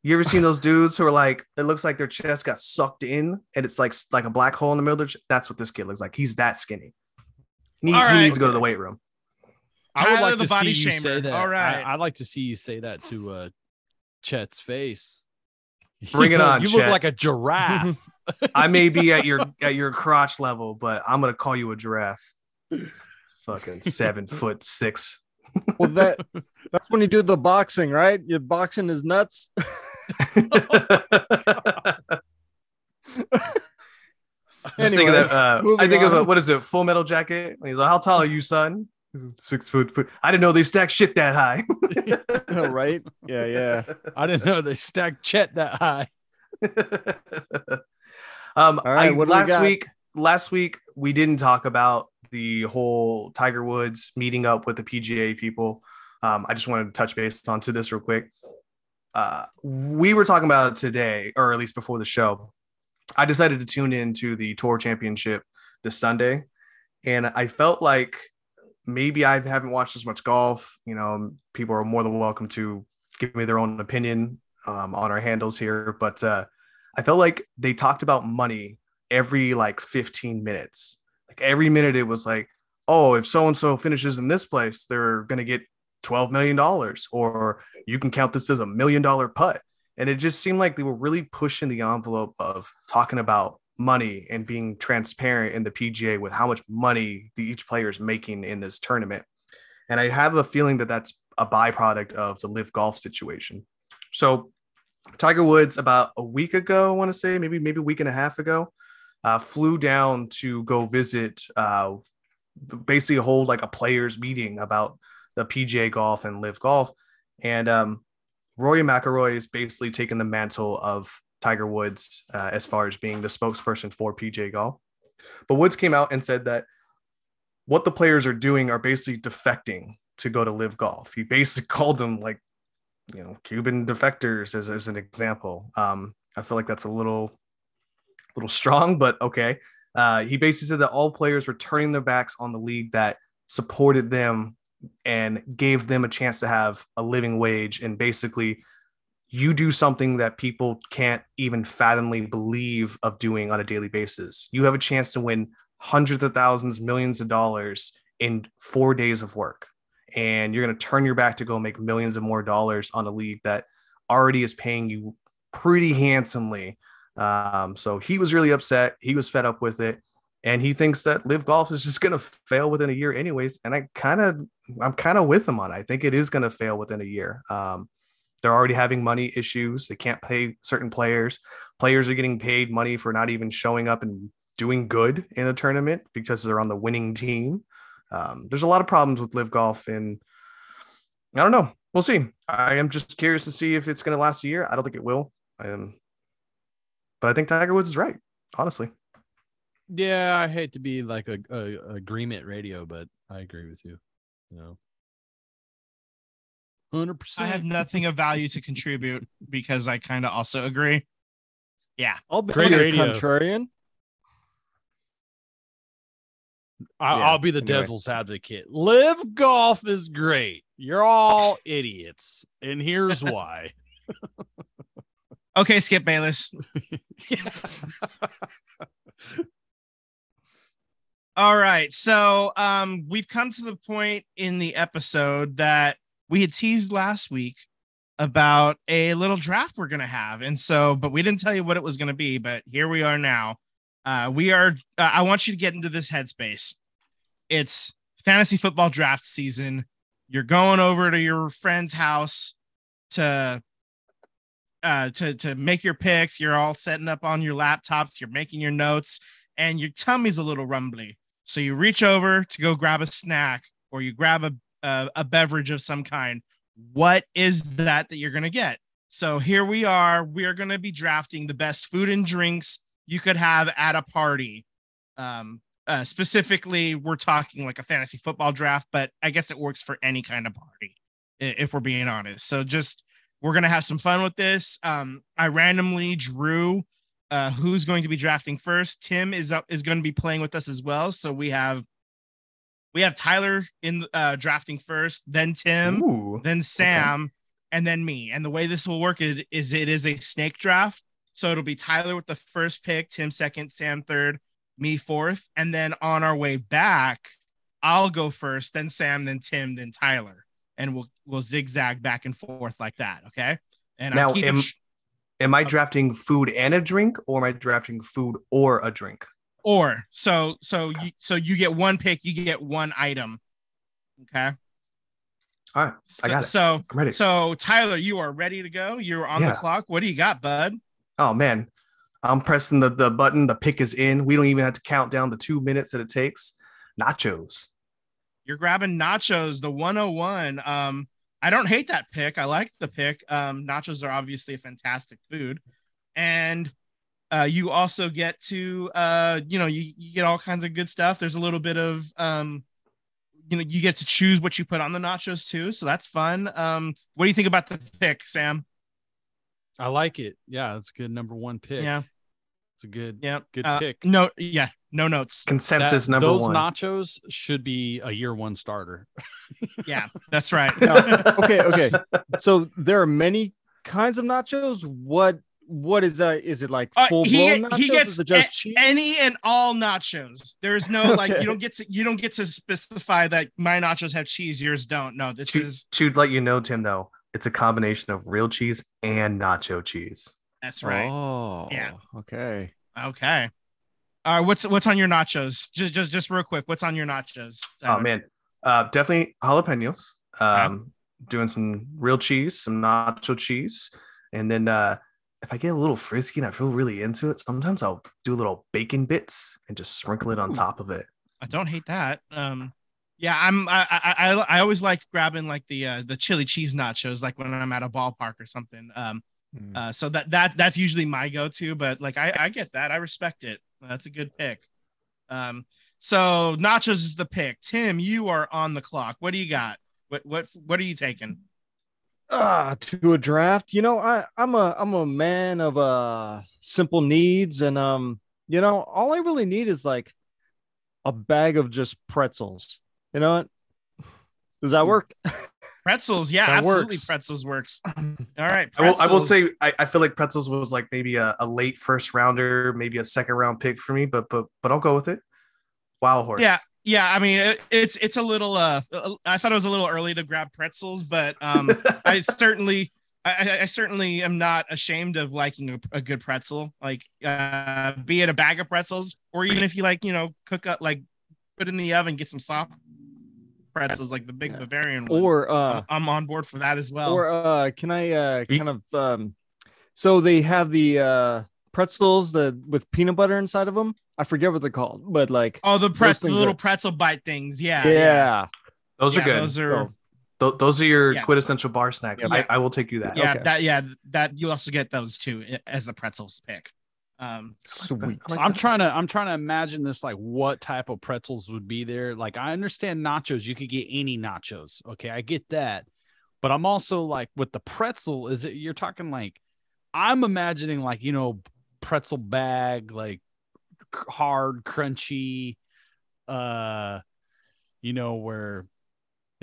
You ever seen those dudes who are like, it looks like their chest got sucked in and it's like like a black hole in the middle of their chest? That's what this kid looks like. He's that skinny. He, he
right.
needs to go to the weight room.
I would like
the
to
body
see you say that.
All right.
I, would like to see you say that to uh Chet's face.
Bring
You
it
know,
on,
You look like a giraffe.
I may be at your at your crotch level, but I'm gonna call you a giraffe. Fucking seven foot six.
well, that that's when you do the boxing, right? You're boxing his nuts.
Just think of
Anyway,
that, uh, I
moving
think of a, what is it? Full Metal Jacket. And he's like, "How tall are you, son?" Six foot. foot. I didn't know they stacked shit that high.
right? Yeah, yeah.
I didn't know they stacked Chet that high.
um,
right,
I,
do we
last week, last week we didn't talk about the whole Tiger Woods meeting up with the PGA people. Um, I just wanted to touch base onto this real quick. Uh, we were talking about it today, or at least before the show. I decided to tune into the Tour Championship this Sunday, and I felt like maybe I haven't watched as much golf. You know, people are more than welcome to give me their own opinion um, on our handles here, but uh, I felt like they talked about money every like 15 minutes. Like every minute it was like, oh, if so and so finishes in this place, they're going to get 12 million dollars or you can count this as a million dollar putt. And it just seemed like they were really pushing the envelope of talking about money and being transparent in the PGA with how much money the, each player is making in this tournament. And I have a feeling that that's a byproduct of the LIV golf situation. So Tiger Woods about a week ago, I want to say maybe maybe a week and a half ago, uh, flew down to go visit, uh, basically hold like a players meeting about the PGA golf and LIV golf, and um, Rory McIlroy is basically taking the mantle of Tiger Woods uh, as far as being the spokesperson for PGA golf. But Woods came out and said that what the players are doing are basically defecting to go to LIV golf. He basically called them like, you know, Cuban defectors as, as an example. Um, I feel like that's a little, little strong, but okay. Uh, he basically said that all players were turning their backs on the league that supported them and gave them a chance to have a living wage and basically you do something that people can't even fathomly believe of doing on a daily basis. You have a chance to win hundreds of thousands, millions of dollars in four days of work. And you're going to turn your back to go make millions of more dollars on a league that already is paying you pretty handsomely. Um, so he was really upset. He was fed up with it. And he thinks that LIV golf is just going to fail within a year, anyways. And I kind of, I'm kind of with him on. It. I think it is going to fail within a year. Um, they're already having money issues. They can't pay certain players. Players are getting paid money for not even showing up and doing good in a tournament because they're on the winning team. Um, there's a lot of problems with LIV golf, and I don't know. We'll see. I am just curious to see if it's going to last a year. I don't think it will. Um, but I think Tiger Woods is right, honestly.
Yeah, I hate to be like a, a agreement radio, but I agree with you. You know, hundred percent.
I have nothing of value to contribute because I kind of also agree. Yeah,
I'll be
Great
a
radio.
contrarian.
I,
Yeah,
I'll be the
anyway.
devil's advocate. LIV golf is great. You're all idiots, and here's why.
Okay, Skip Bayless. All right. So um we've come to the point in the episode that we had teased last week about a little draft we're gonna have. And so, but we didn't tell you what it was gonna be, but here we are now. Uh we are uh, I want you to get into this headspace. It's fantasy football draft season. You're going over to your friend's house to uh to to make your picks. You're all setting up on your laptops, you're making your notes, and your tummy's a little rumbly. So you reach over to go grab a snack or you grab a a, a beverage of some kind. What is that that you're gonna get? So here we are. We are gonna be drafting the best food and drinks you could have at a party. Um, uh, specifically, we're talking like a fantasy football draft, but I guess it works for any kind of party, if we're being honest. So just we're gonna have some fun with this. Um, I randomly drew uh, who's going to be drafting first. Tim is up is going to be playing with us as well. So we have we have Tyler in uh, drafting first, then Tim,
Ooh.
then Sam, and then me. And the way this will work is, is it is a snake draft. So it'll be Tyler with the first pick, Tim second, Sam third, me fourth, and then on our way back, I'll go first, then Sam, then Tim, then Tyler, and we'll we'll zigzag back and forth like that. Okay. And
Now,
I'm
am,
sh-
Am I drafting food and a drink, or am I drafting food or a drink?
Or so so you so you get one pick, you get one item. Okay.
All right, I got it.
So
I'm ready.
so Tyler, you are ready to go. You're on the clock. What do you got, bud?
oh man, I'm pressing the, the button. The pick is in. We don't even have to count down the two minutes that it takes. Nachos.
You're grabbing nachos, the 101. Um, I don't hate that pick. I like the pick. Um, nachos are obviously a fantastic food. And uh, you also get to uh, you know, you, you get all kinds of good stuff. There's a little bit of um, you know, you get to choose what you put on the nachos too. So that's fun. Um, what do you think about the pick, Sam?
I like it. Yeah, it's a good number one pick.
Yeah,
It's a good
yeah.
good
Uh,
pick.
No, yeah, no notes.
Consensus
That-
number
those
one.
nachos should be a year one starter.
Yeah, that's right.
okay, okay. So there are many kinds of nachos. What what is that? Is it like
Uh,
full
he,
blown nachos?
he gets
is it just
a-
cheese?
any and all nachos. There's no like you don't get to you don't get to specify that my nachos have cheese, yours don't. No, this
To,
is
to let you know, Tim, though, it's a combination of real cheese and nacho cheese.
that's right.
Oh,
Yeah.
Okay.
Okay. All right, what's what's on your nachos? Just just just real quick, what's on your nachos?
Oh man, uh, definitely jalapenos. Um, doing some real cheese, some nacho cheese, and then uh, if I get a little frisky and I feel really into it, sometimes I'll do little bacon bits and just sprinkle it on
Ooh.
top of it.
I don't hate that. Um, yeah, I'm. I I I, I always like grabbing like the uh, the chili cheese nachos, like when I'm at a ballpark or something. Um,
Mm.
uh, so that that that's usually my go-to. But like I I get that. I respect it. That's a good pick. Um, so nachos is the pick. Tim, you are on the clock. What do you got? What what what are you taking?
Ah, to a draft. You know, I I'm a I'm a man of uh simple needs, and um, you know, all I really need is like a bag of just pretzels. You know what? Does that work?
Pretzels, yeah,
That
absolutely.
works.
Pretzels works. All right.
I will, I will say I, I feel like pretzels was like maybe a, a late first rounder, maybe a second round pick for me, but but but I'll go with it. Wow horse.
Yeah, yeah. I mean, it, it's it's a little. Uh, I thought it was a little early to grab pretzels, but um, I certainly, I, I- I certainly am not ashamed of liking a, a good pretzel. Like, uh, be it a bag of pretzels, or even if you like, you know, cook up like put in the oven, get some soft pretzels, like the big
Yeah.
Bavarian ones.
Or uh,
I'm on board for that as well.
or uh, can I uh kind of um, so they have the uh pretzels the with peanut butter inside of them. I forget what they're called, but like
oh, the pretzel, the little
are-
pretzel bite things. Yeah,
yeah,
those
Yeah,
are good.
Those are.
So-
Th- those are your
Yeah.
quintessential bar snacks.
Yeah.
I, I will take you that.
yeah,
Okay.
that yeah, that you also get those too as the pretzels pick. Um,
sweet.
I like
I'm
that.
trying to I'm trying to imagine this like what type of pretzels would be there. Like I understand nachos, you could get any nachos. Okay, I get that. But I'm also like with the pretzel, is it you're talking like I'm imagining like, you know, pretzel bag, like hard, crunchy, uh, you know, where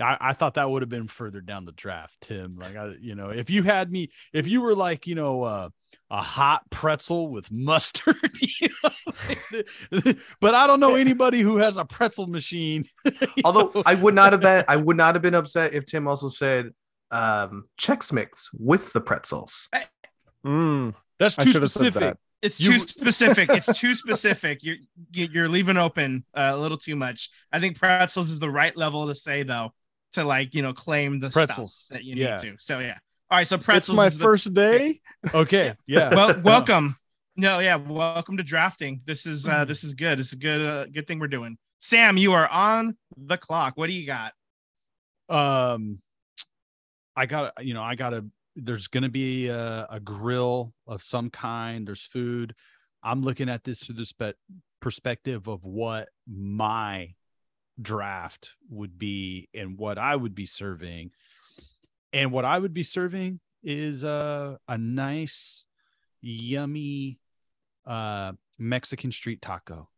I, I thought that would have been further down the draft, Tim. Like I, you know, if you had me, if you were like, you know, uh a hot pretzel with mustard. you know? but I don't know anybody who has a pretzel machine.
Although
know?
I would not have been, I would not have been upset if Tim also said um, Chex Mix with the pretzels.
Mm,
that's too
should have said
specific.
that.
It's
You-
too specific. It's too specific. You're you- you're leaving open uh, a little too much. I think pretzels is the right level to say though, to like you know claim the
Pretzels.
stuff that you
Yeah.
need to. So yeah. All right. So
It's
pretzels.
my
is the-
first day.
Okay, yeah.
well, welcome. No, yeah, welcome to drafting. This is uh this is good. It's a good uh, good thing we're doing. Sam, you are on the clock. What do you got?
um i got you know i gotta there's gonna be a, a grill of some kind there's food i'm looking at this through the spe- perspective of what my draft would be and what i would be serving and what i would be serving is uh, a nice yummy uh mexican street taco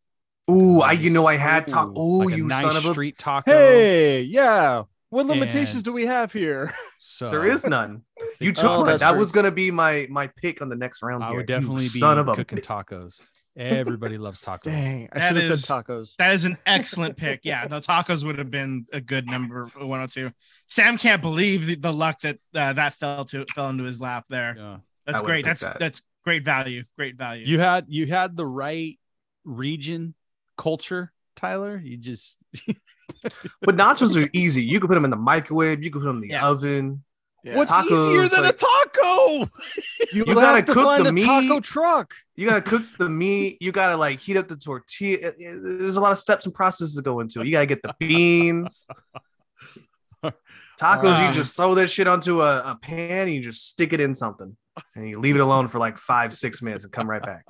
Ooh, I you know I had talk. Ooh,
like a
you
nice
son of a.
street taco
Hey, yeah. What limitations
And-
do we have here?
so
There is none. You
think-
took
Oh,
mine.
that's
That was gonna be my my pick on the next round.
I
here.
would
You
definitely be
son of a.
cooking tacos. Everybody loves tacos.
Dang, I should have said tacos.
That is an excellent pick. Yeah, the tacos would have been a good number 102. Sam can't believe the, the luck that uh, that fell to fell into his lap there.
Yeah.
That's great. That's
that.
that's great value. Great value.
You had you had the right region culture, Tyler. You just
But nachos are easy. You can put them in the microwave. You can put them in the
Yeah.
oven.
Yeah.
what's
Tacos,
easier than
like-
a taco?
you,
You gotta
to
cook
find
the
a taco
meat.
truck.
You gotta cook the meat. You gotta like heat up the tortilla. It- it- There's a lot of steps and processes to go into. it. You gotta get the beans. Tacos,
Uh,
you just throw that shit onto a, a pan and you just stick it in something. And you leave it alone for like five, six minutes and come right back.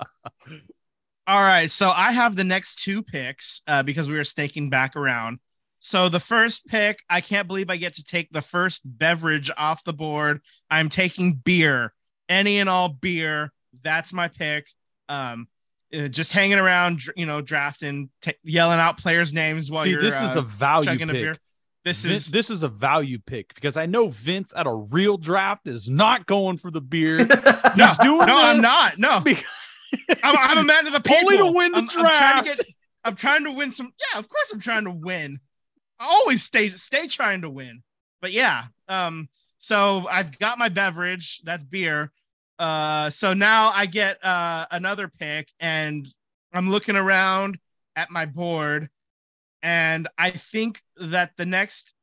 All right, so I have the next two picks uh, because we were snaking back around. So the first pick, I can't believe I get to take the first beverage off the board. I'm taking beer, any and all beer. That's my pick. Um, uh, just hanging around, you know, drafting, t- yelling out players' names while
See,
you're.
this is
uh,
a value
chugging a
pick.
beer. This
Vin-
is
this is a value pick because I know Vince at a real draft is not going for the beer.
no,
He's doing
no, I'm not. No,
because-
I'm, I'm a man of the people.
Only to win the
I'm, I'm trying to
draft.
get. I'm trying to win some. Yeah, of course I'm trying to win. I always stay stay trying to win. But yeah, um, so I've got my beverage. That's beer. Uh, so now I get uh another pick, and I'm looking around at my board, and I think that the next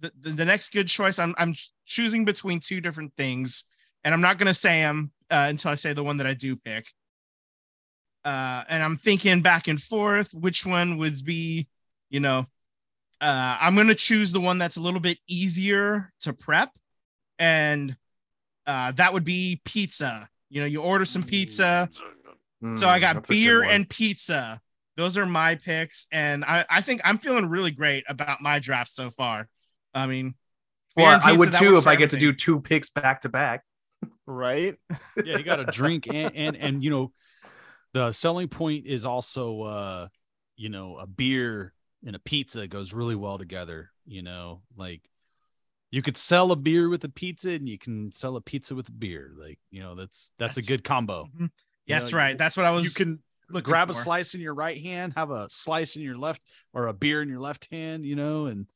the, the, the next good choice I'm I'm choosing between two different things, and I'm not gonna say them uh, until I say the one that I do pick. Uh, and I'm thinking back and forth which one would be, you know, uh, I'm gonna choose the one that's a little bit easier to prep, and uh, that would be pizza. You know, you order some pizza. So I
Mm,
got
that's a good
beer and pizza. Those are my picks, and I, I think I'm feeling really great about my draft so far. I mean,
well,
and
I would too if I get to do two picks back to back.
Right?
yeah, you got a drink and and and you know, the selling point is also uh, you know, a beer and a pizza goes really well together. You know, like you could sell a beer with a pizza and you can sell a pizza with a beer. Like you know, that's that's,
That's-
a good combo.
Mhm.
You
That's
know,
right. That's what I was.
You can
looking
grab a slice in your right hand, have a slice in your left, or a beer in your left hand. You know, and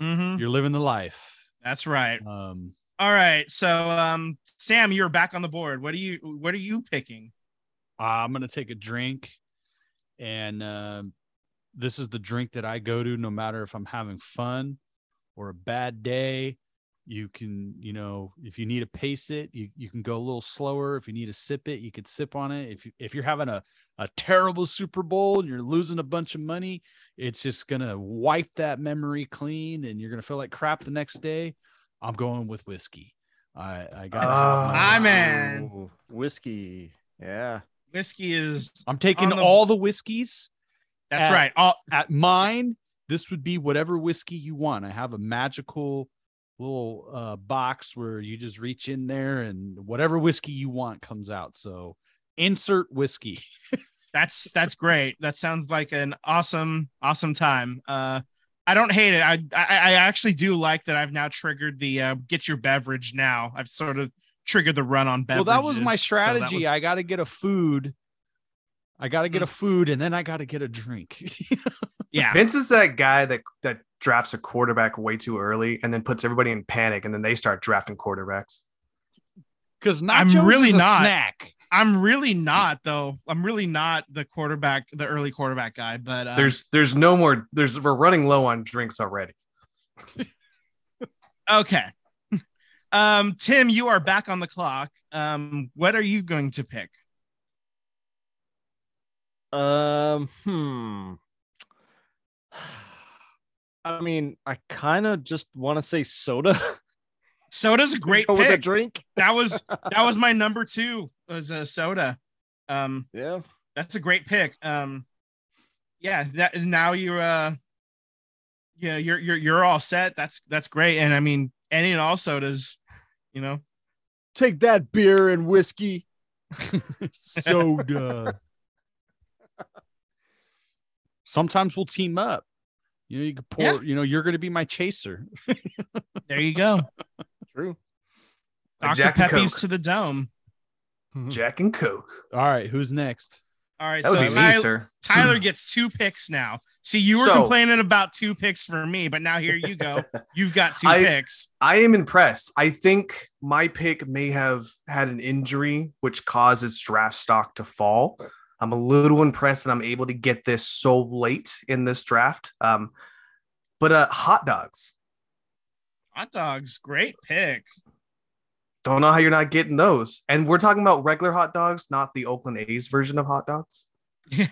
Mhm.
you're living the life.
That's right.
Um,
All right. So, um, Sam, you're back on the board. What are you? What are you picking?
I'm gonna take a drink, and um this is the drink that I go to no matter if I'm having fun or a bad day. You can, you know, if you need to pace it, you, you can go a little slower. If you need to sip it, you could sip on it. If you, if you're having a a terrible Super Bowl and you're losing a bunch of money, it's just gonna wipe that memory clean, and you're gonna feel like crap the next day. I'm going with whiskey. I I got.
Ah,
My
whiskey.
man.
Ooh, whiskey. Yeah.
Whiskey is.
I'm taking
the-
all the whiskeys.
That's
Uh,
right. All
at mine, this would be whatever whiskey you want. I have a magical little uh, box where you just reach in there and whatever whiskey you want comes out. So insert whiskey.
that's that's great. That sounds like an awesome awesome time. Uh, I don't hate it. I I, I actually do like that. I've now triggered the uh, get your beverage now. I've sort of triggered the run on beverages.
well, that was my
so
strategy.
was-
I got to get a food. I got to get a food and then I got to get a drink.
yeah.
Vince is that guy that that drafts a quarterback way too early and then puts everybody in panic and then they start drafting quarterbacks.
Because
I'm really
is a
not.
snack.
I'm really not though. I'm really not the quarterback, the early quarterback guy. But um,
There's there's no more there's we're running low on drinks already.
okay. um, Tim, you are back on the clock. Um, what are you going to pick?
Um, hmm. I mean, I kind of just want to say soda.
Soda's a great
Go with a drink.
That was that was my number two. Was a soda. Um,
Yeah.
that's a great pick. Um, yeah. That now you're uh, yeah, you're you're you're all set. That's that's great. And I mean, any and all sodas, you know,
Take that beer and whiskey.
Soda. Sometimes we'll team up. You know, you can pour,
Yeah.
you know, you're going to be my chaser.
there you go.
True.
Like
Dr.
Jack and
Pepe's
Coke.
to the dome.
Jack and Coke.
All right, who's next?
All right,
That would
so
be me,
Tyler,
sir.
Tyler gets two picks now. See, you were
So-
complaining about two picks for me, but now here you go. You've got two
I-
picks.
I am impressed. I think my pick may have had an injury which causes draft stock to fall. I'm a little impressed that I'm able to get this so late in this draft. Um, but uh, hot dogs.
Hot dogs, great pick.
Don't know how you're not getting those. And we're talking about regular hot dogs, not the Oakland A's version of hot dogs.
Yeah,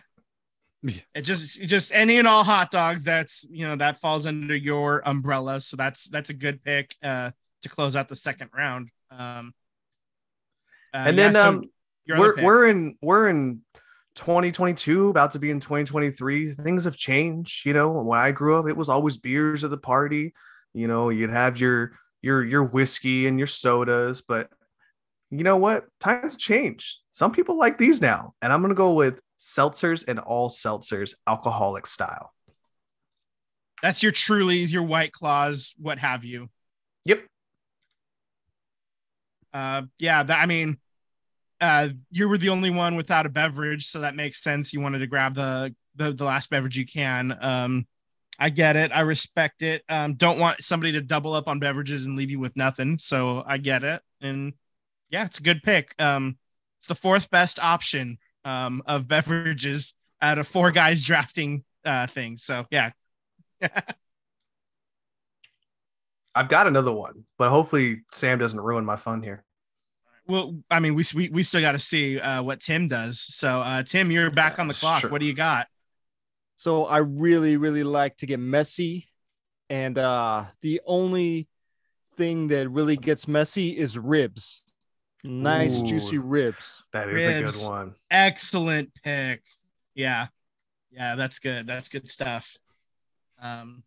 It just just any and all hot dogs. That's you know that falls under your umbrella. So that's that's a good pick uh, to close out the second round. Um, uh,
and
yeah,
then
so
um, we're we're in we're in 2022 about to be in 2023 things have changed you know when i grew up it was always beers at the party you know you'd have your your your whiskey and your sodas but you know what times changed some people like these now and i'm going to go with seltzers and all seltzers alcoholic style
That's your Trulies, your White Claws, what have you.
Yep.
Uh, yeah, that, I mean, uh, you were the only one without a beverage, so that makes sense. You wanted to grab the the, the last beverage you can. Um, I get it. I respect it. Um, don't want somebody to double up on beverages and leave you with nothing. So I get it. And yeah, it's a good pick. Um, it's the fourth best option um, of beverages out of four guys drafting uh, things. So yeah.
I've got another one, but hopefully Sam doesn't ruin my fun here.
Well, I mean, we we, we still got to see uh, what Tim does. So uh, Tim, you're back on the clock.
sure.
What do you got?
So I really, really like to get messy. And uh the only thing that really gets messy is ribs. Nice
Ooh.
juicy ribs.
That is a good one.
Excellent pick. Yeah. Yeah, that's good. That's good stuff. Um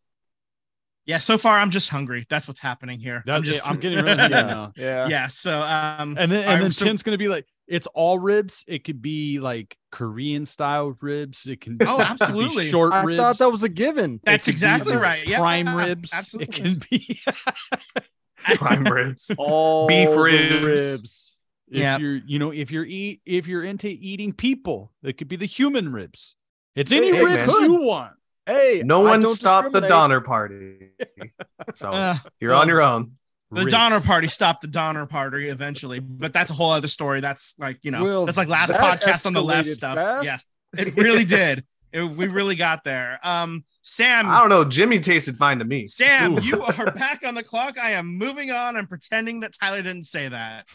yeah, so far I'm just hungry. That's what's happening here.
That,
I'm just
I'm getting really hungry
Yeah.
now.
Yeah.
yeah, so um
And then and
I'm
then
so-
Tim's gonna be like, it's all ribs. It could be like Korean style ribs. It can
Oh,
it be
absolutely.
short
I
ribs.
thought that was a given.
That's exactly
the
right. Yeah,
prime ribs.
absolutely.
It can be
Prime ribs.
All
Beef
the
ribs.
ribs.
if
Yeah.
you're you know if you're eat if you're into eating people, it could be the human ribs. It's any
Hey,
ribs
man.
you want.
Hey,
No one stopped the
discriminate.
Donner Party. So
Uh,
you're on your own.
the
Ribs.
Donner Party stopped the Donner Party eventually, but that's a whole other story. That's like you know,
Will,
that's like last
that
podcast on the left
escalated
stuff.
fast.
Yeah, it really did. It, we really got there. Um, Sam,
I don't know. Jimmy tasted fine to me.
Sam,
Ooh.
you are back on the clock. I am moving on. I'm pretending that Tyler didn't say that.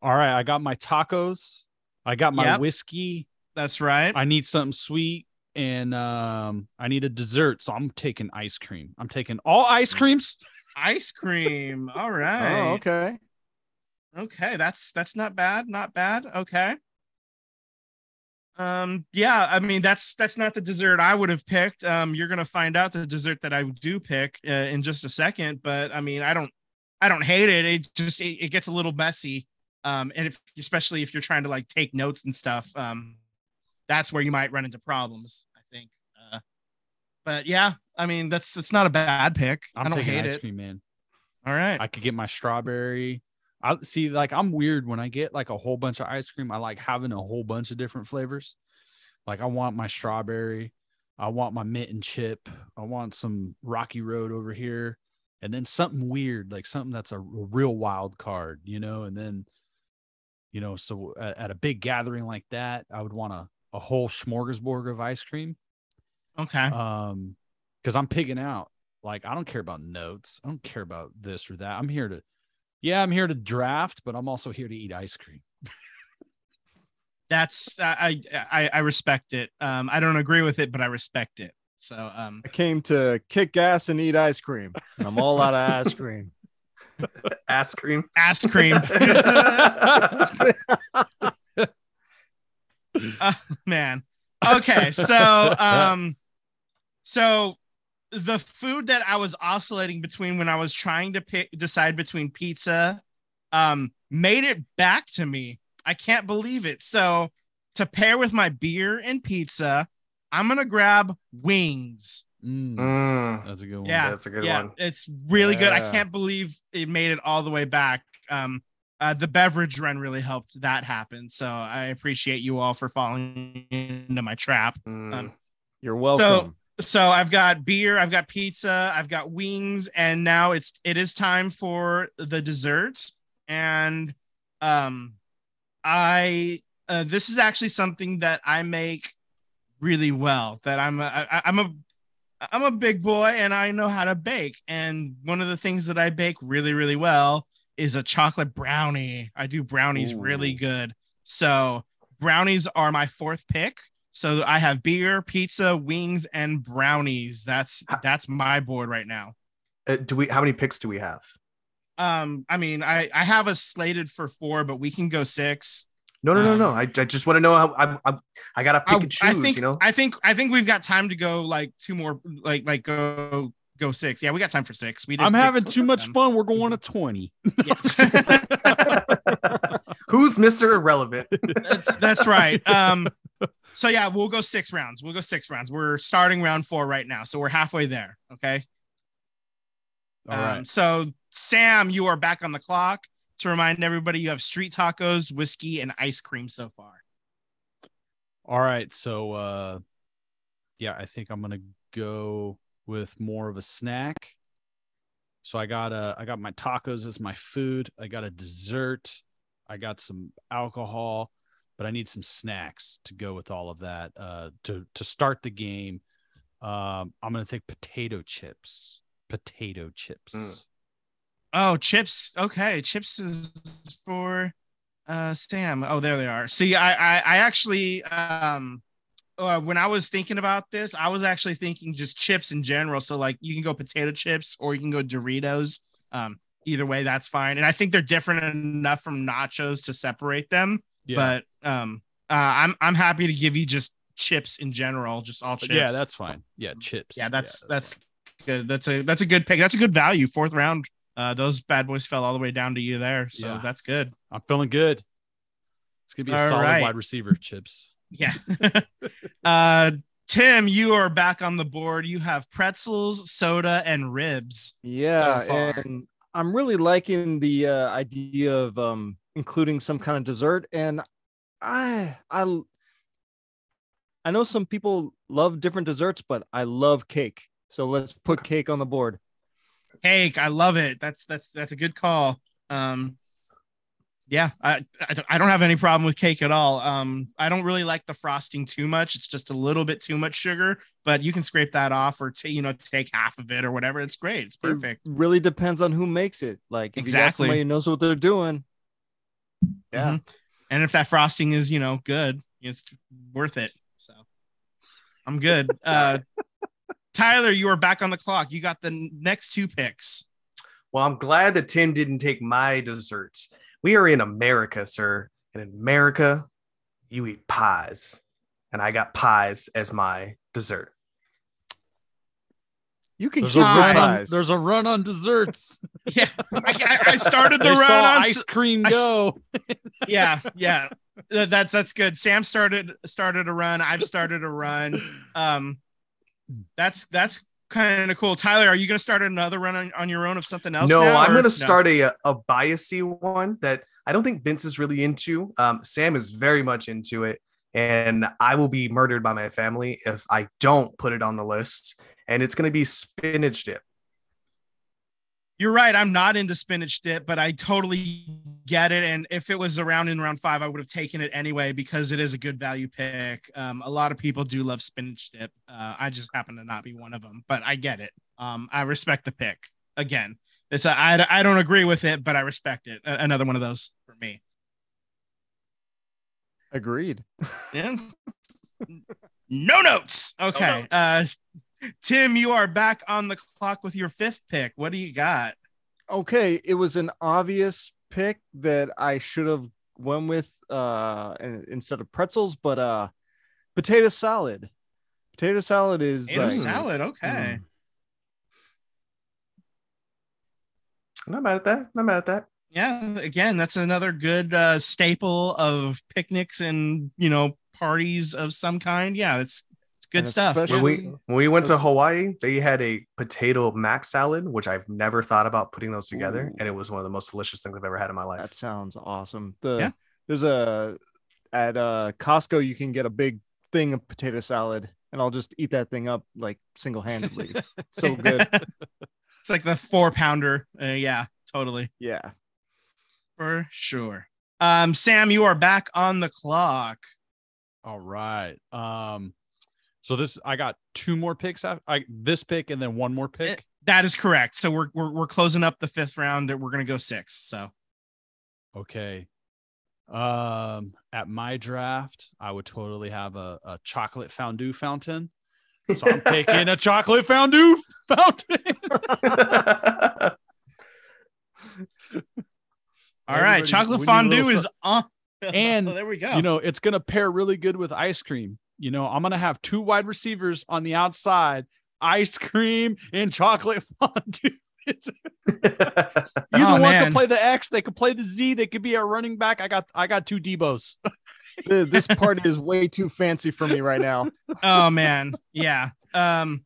All right, I got my tacos. I got my
Yep.
whiskey.
That's right.
I need something sweet and um I need a dessert. So I'm taking ice cream. I'm taking all ice creams.
Ice cream. All right.
Oh, okay.
Okay, that's that's not bad. Not bad. Okay. Um, yeah, I mean that's that's not the dessert I would have picked. Um, you're gonna find out the dessert that I do pick uh, in just a second. But I mean, I don't, I don't hate it. It just it, it gets a little messy. Um, and if especially if you're trying to like take notes and stuff, um, that's where you might run into problems. I think. Uh, but yeah, I mean that's that's not a bad pick.
I'm
I don't
taking
hate
ice
it.
cream, man.
All right.
I could get my strawberry. I see, like I'm weird when I get like a whole bunch of ice cream. I like having a whole bunch of different flavors. Like I want my strawberry, I want my mint and chip, I want some Rocky Road over here, and then something weird, like something that's a real wild card, you know. And then, you know, so at, at a big gathering like that, I would want a a whole smorgasbord of ice cream.
okay.
um because i'm pigging out like i don't care about notes i don't care about this or that i'm here to yeah i'm here to draft but i'm also here to eat ice cream
that's I, I I respect it. Um, I don't agree with it, but I respect it. So um,
I came to kick ass and eat ice cream. And I'm all out of ice cream.
Ass cream.
ass cream, Uh, man. Okay, so um, so the food that I was oscillating between when I was trying to pick decide between pizza, um, made it back to me. I can't believe it. So to pair with my beer and pizza, I'm gonna grab wings.
Mm,
Mm,
that's a good one
Yeah,
that's a good
yeah,
one.
it's really good. I can't believe it made it all the way back. Um, uh, the beverage run really helped that happen. So I appreciate you all for falling into my trap.
Mm.
Um,
You're welcome.
So so I've got beer, I've got pizza, I've got wings, and now it's it is time for the desserts. And um, I uh, this is actually something that I make really well. That I'm a I, I'm a I'm a big boy and I know how to bake. And one of the things that I bake really really well is a chocolate brownie. I do brownies really good. So brownies are my fourth pick. So I have beer, pizza, wings, and brownies. That's that's my board right now.
Uh, do we? How many picks do we have?
Um, I mean, I I have us slated for four, but we can go six.
No, no, no, no.
Um,
I, I just want to know how I, I, I gotta pick
I,
and choose.
I think
you know.
I think I think we've got time to go like two more, like like go go six. Yeah, we got time for six. We did.
i'm
six
having too much
them.
fun we're going to 20
Who's Mister Irrelevant?
that's that's right. Um, So yeah, we'll go six rounds. We'll go six rounds. We're starting round four right now, so we're halfway there. Okay.
All right.
Um, so Sam, you are back on the clock. To remind everybody, you have street tacos, whiskey, and ice cream so far.
All right. So uh yeah, I think I'm gonna go with more of a snack. So I got a I got my tacos as my food. I got a dessert. I got some alcohol, but I need some snacks to go with all of that. Uh to to start the game. Um I'm gonna take potato chips. Potato chips.
Mm.
Oh, chips. Okay, chips is for uh Sam. Oh, there they are. See, I I, I actually um uh, when I was thinking about this, I was actually thinking just chips in general. So like you can go potato chips or you can go Doritos. Um, either way, that's fine. And I think they're different enough from nachos to separate them.
Yeah.
But um, uh, I'm I'm happy to give you just chips in general, just all chips.
yeah, that's fine. Yeah, chips.
yeah, that's that's good. That's a that's a good pick. That's a good value. Fourth round. Uh, those bad boys fell all the way down to you there, so
Yeah.
that's good.
I'm feeling good. It's gonna be a
All
solid
right.
wide receiver, chips.
Yeah. uh, Tim, you are back on the board. You have pretzels, soda, and ribs.
Yeah,
so
and I'm really liking the uh, idea of um, including some kind of dessert. And I, I, I know some people love different desserts, but I love cake. So let's put cake on the board.
Cake, I love it. That's that's that's a good call. Um, yeah, I I don't- I don't have any problem with cake at all. Um, I don't really like the frosting too much. It's just a little bit too much sugar, but you can scrape that off or t- you know take half of it or whatever. It's great. It's perfect.
It really depends on who makes it. Like if you
Exactly.
somebody who knows what they're doing. Yeah.
Mhm. And if that frosting is, you know, good, it's worth it. So I'm good. Uh Tyler, you are back on the clock. You got the next two picks.
Well, I'm glad that Tim didn't take my desserts. We are in America, sir. And in America, you eat pies. And I got pies as my dessert.
You can
There's a run on, there's a run on desserts.
Yeah. I, I- I started the
They
run
saw
on
ice cream
I s-
go.
Yeah, yeah. That's that's good. Sam started started a run. I've started a run. Um that's that's kind of cool. Tyler, are you gonna start another run on, on your own of something else?
no,
now,
I'm going
no?
to start a, a biasy one that I don't think Vince is really into. Um, Sam is very much into it. And I will be murdered by my family if I don't put it on the list. And it's going to be spinach dip.
You're right. I'm not into spinach dip, but I totally get it. And if it was around in round five, I would have taken it anyway because it is a good value pick. Um, a lot of people do love spinach dip. Uh, I just happen to not be one of them, but I get it. Um, I respect the pick. Again, it's a, I, I don't agree with it, but I respect it. A- another one of those for me.
Agreed.
Yeah. no notes. Okay.
notes.
Uh, Tim, you are back on the clock with your fifth pick. What do you got?
okay it was an obvious pick that i should have went with uh instead of pretzels but uh potato salad potato salad is
Potato
like,
salad. Okay.
Mm.
Not mad at that. Not mad at that.
yeah again that's another good uh staple of picnics and you know parties of some kind yeah it's it's good
And
stuff
When
We're-
when we went to Hawaii, they had a potato mac salad, which I've never thought about putting those together,
Ooh.
and it was one of the most delicious things I've ever had in my life.
that sounds awesome. The
Yeah.
there's a at uh costco you can get a big thing of potato salad and i'll just eat that thing up like single-handedly. So good.
It's like the four pounder uh, yeah totally.
Yeah.
For sure. Um sam you are back on the clock.
All right. Um, so this I got two more picks. af- I this pick and then one more pick.
that is correct so we're we're, we're closing up the fifth round that we're gonna go six so
Okay. Um, at my draft, I would totally have a, a chocolate fondue fountain. So I'm taking a chocolate fondue fountain.
all right
Everybody,
chocolate
we need a
fondue is on
And,
there we go
You know, it's gonna pair really good with ice cream. You know, I'm gonna have two wide receivers on the outside, ice cream and chocolate fondue. Either
Oh,
one
man.
could play the X, they could play the Z, they could be a running back. I got I got two
Deebos. This party is way too fancy for me right now.
oh man yeah um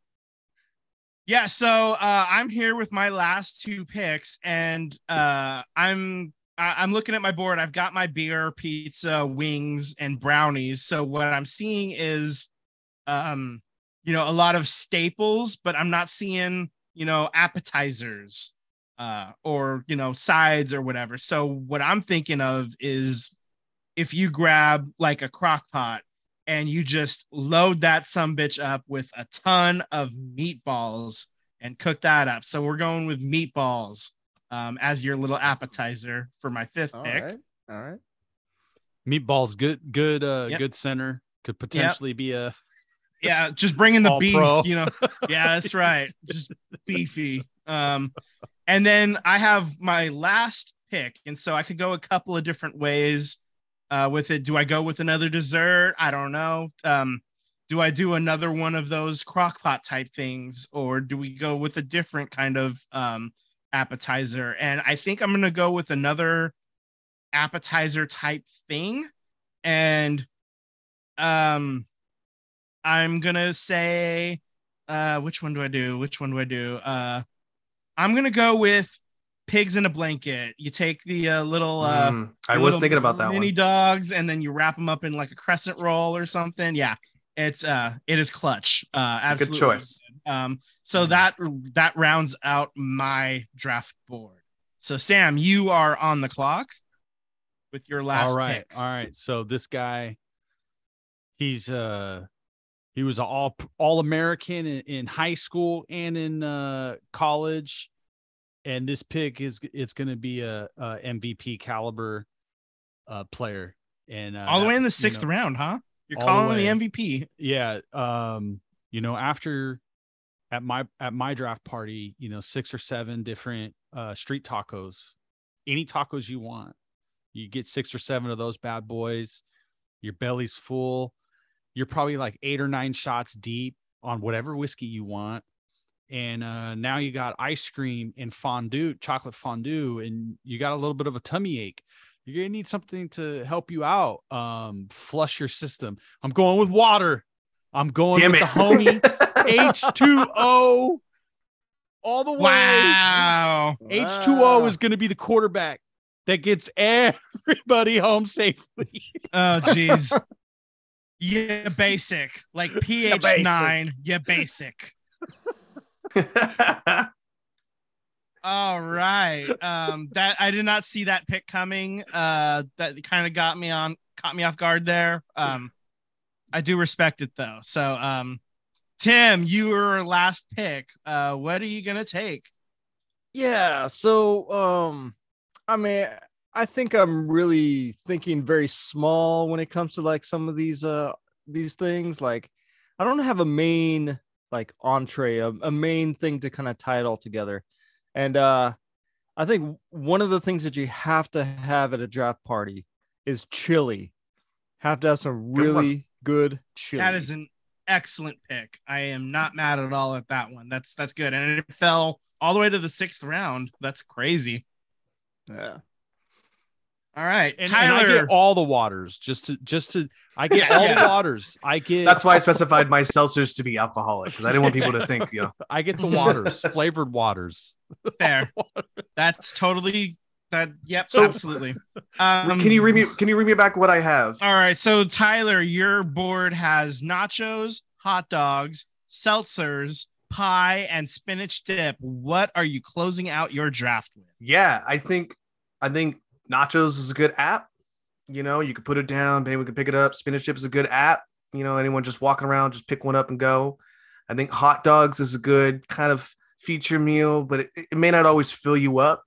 yeah so uh i'm here with my last two picks and uh i'm I- i'm looking at my board. I've got my beer pizza wings and brownies. So what i'm seeing is um you know a lot of staples but i'm not seeing you know appetizers uh or you know sides or whatever. So what i'm thinking of is if you grab like a crock pot and you just load that some bitch up with a ton of meatballs and cook that up. So we're going with meatballs um, as your little appetizer for my fifth
All
pick.
right. All right.
Meatballs, good, good, uh,
Yep.
good center. Could potentially be a
Yeah, just bringing the beef,
pro.
you know. Yeah, that's right. Just beefy. Um, and then I have my last pick, and so I could go a couple of different ways uh, with it. Do I go with another dessert? I don't know. Um, do I do another one of those crock pot type things, or do we go with a different kind of um, appetizer? And I think I'm gonna go with another appetizer type thing, and um I'm gonna say, uh, which one do I do? Which one do I do? Uh, I'm gonna go with pigs in a blanket. You take the uh, little, uh,
Mm, I was
little
thinking about that
mini
one.
dogs, and then you wrap them up in like a crescent roll or something. Yeah, it's uh, it is clutch. Uh,
It's a good choice.
Um, so that that rounds out my draft board. So Sam, you are on the clock with your last
all right
pick.
all right so this guy he's uh he was an all all american in, in high school and in uh college and this pick is it's going to be a, a mvp caliber uh player and uh,
All the way in the
you
sixth
know,
round, huh? You're
all the
calling the. MVP.
yeah um you know after at my at my draft party you know six or seven different uh street tacos. Any tacos you want. You get six or seven of those bad boys. Your belly's full. You're probably like eight or nine shots deep on whatever whiskey you want. And uh now you got ice cream and fondue chocolate fondue and you got a little bit of a tummy ache. You're gonna need something to help you out um flush your system. I'm going with water i'm going
Damn
with
it.
the homie h2o all the way
Wow.
H2O is going to be the quarterback that gets everybody home safely.
Oh, jeez. yeah, basic. Like pH nine. Yeah, basic. All right. Um, that I did not see that pick coming. Uh, that kind of got me on, caught me off guard there. Um, I do respect it though. So, um, Tim, your last pick. Uh, what are you gonna take?
Yeah. So, um, I mean, I think I'm really thinking very small when it comes to like some of these uh these things. Like, I don't have a main like entree, a, a main thing to kind of tie it all together. And uh I think one of the things that you have to have at a draft party is chili. Have to have some really good chili.
That is an excellent pick. I am not mad at all at that one. That's that's good, and it fell all the way to the sixth round. That's crazy.
yeah.
All right,
And, and I
Tyler.
get all the waters just to just to I get
Yeah,
all
yeah.
the waters. I get
That's why I specified my seltzers to be alcoholic because I didn't want people to think, you know,
I get the waters, flavored waters.
there. That's totally that. Yep,
So-
absolutely. Um,
can you read me? Can you read me back what I have?
All right, so Tyler, your board has nachos, hot dogs, seltzers, pie, and spinach dip. What are you closing out your draft with?
Yeah, I think I think Nachos is a good app. You know, you could put it down, maybe we can pick it up. Spinach Chip is a good app. You know, anyone just walking around, just pick one up and go. I think hot dogs is a good kind of feature meal, but it, it may not always fill you up.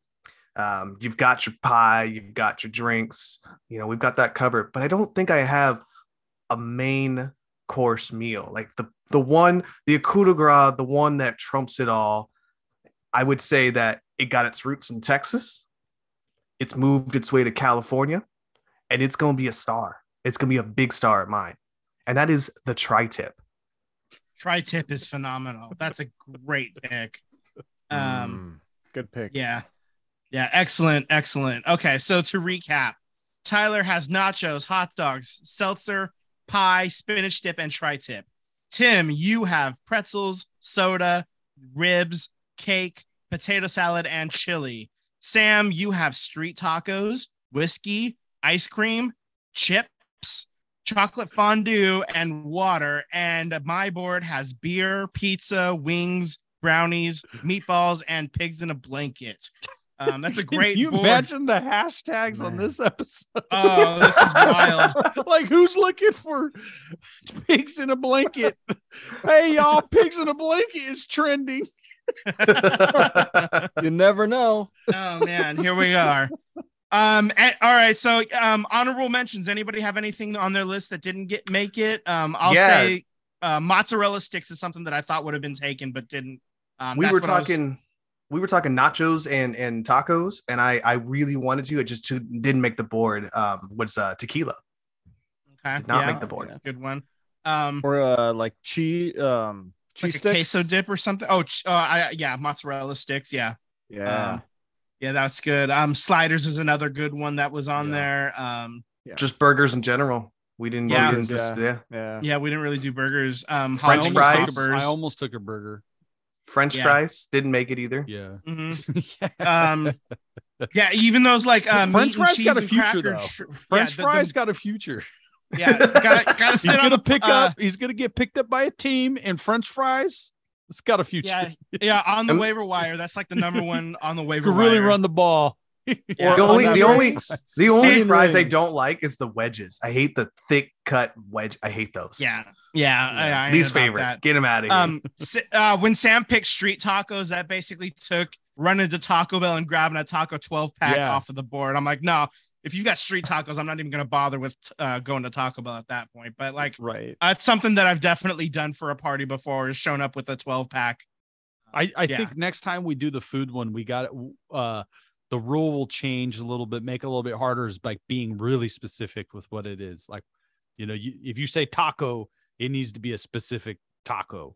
Um, you've got your pie, you've got your drinks, you know, we've got that covered. But I don't think I have a main course meal like the the one, the coup de grace, the one that trumps it all. I would say that it got its roots in Texas. It's moved its way to California, and it's going to be a star. It's going to be a big star at mine, and that is the tri-tip.
Tri tip is phenomenal. That's a great pick. Um,
Mm, good pick.
Yeah. Yeah. Excellent. Excellent. Okay. So to recap, Tyler has nachos, hot dogs, seltzer, pie, spinach dip, and tri tip. Tim, you have pretzels, soda, ribs, cake, potato salad, and chili. Sam, you have street tacos, whiskey, ice cream, chips, chocolate fondue, and water. And my board has beer, pizza, wings, brownies, meatballs, and pigs in a blanket. Um, that's a great
Can you
board.
imagine the hashtags on this episode?
Oh, this is wild.
like who's looking for pigs in a blanket? hey y'all, pigs in a blanket is trending.
You never know.
oh man, here we are. Um, and- all right. So, um, honorable mentions. Anybody have anything on their list that didn't get make it? Um, I'll
Yeah.
say uh, mozzarella sticks is something that I thought would have been taken, but didn't. Um,
we
that's
were
what I was-
talking we were talking nachos and and tacos and i i really wanted to it just to, didn't make the board um was uh tequila
okay,
did not
yeah,
make the board.
That's a good one. Um,
Or uh, like cheese, um,
like
cheese
a
sticks.
queso dip or something. Oh, ch- uh, I, yeah, mozzarella sticks. Yeah.
Yeah.
Um, yeah, that's good. Um, sliders is another good one that was on
Yeah.
there. Um,
just burgers in general we didn't
Yeah.
we didn't just
Yeah.
yeah
yeah.
yeah, we didn't really do burgers. Um,
French
Hollywood
fries.
Stoppers.
I almost took a burger.
French
Yeah.
fries didn't make it either
Yeah.
Mhm. um yeah even those like um
French fries got a future, though.
French
French fries got a future.
yeah gotta, gotta
He's
sit on
gonna
the
pick
uh,
up. He's gonna get picked up by a team, and French fries. It's got a future.
yeah yeah on the waiver wire that's like the number one on the waiver
could really
wire.
run the ball.
Yeah.
the only the only the only
Same
fries I don't like is the wedges. I hate the thick cut wedge. I hate those.
yeah yeah, I, I
Least favorite.
that.
Get them out of here.
um uh when sam picked street tacos that basically took running to taco bell and grabbing a taco 12 pack
Yeah.
off of the board i'm like no if you've got street tacos i'm not even gonna bother with uh going to taco bell at that point but like
Right.
uh, it's something that i've definitely done for a party before is shown up with a 12 pack
I, I
Yeah.
think next time we do the food one, we got uh the rule will change a little bit, make it a little bit harder is by being really specific with what it is. Like, you know, you, if you say taco, it needs to be a specific taco.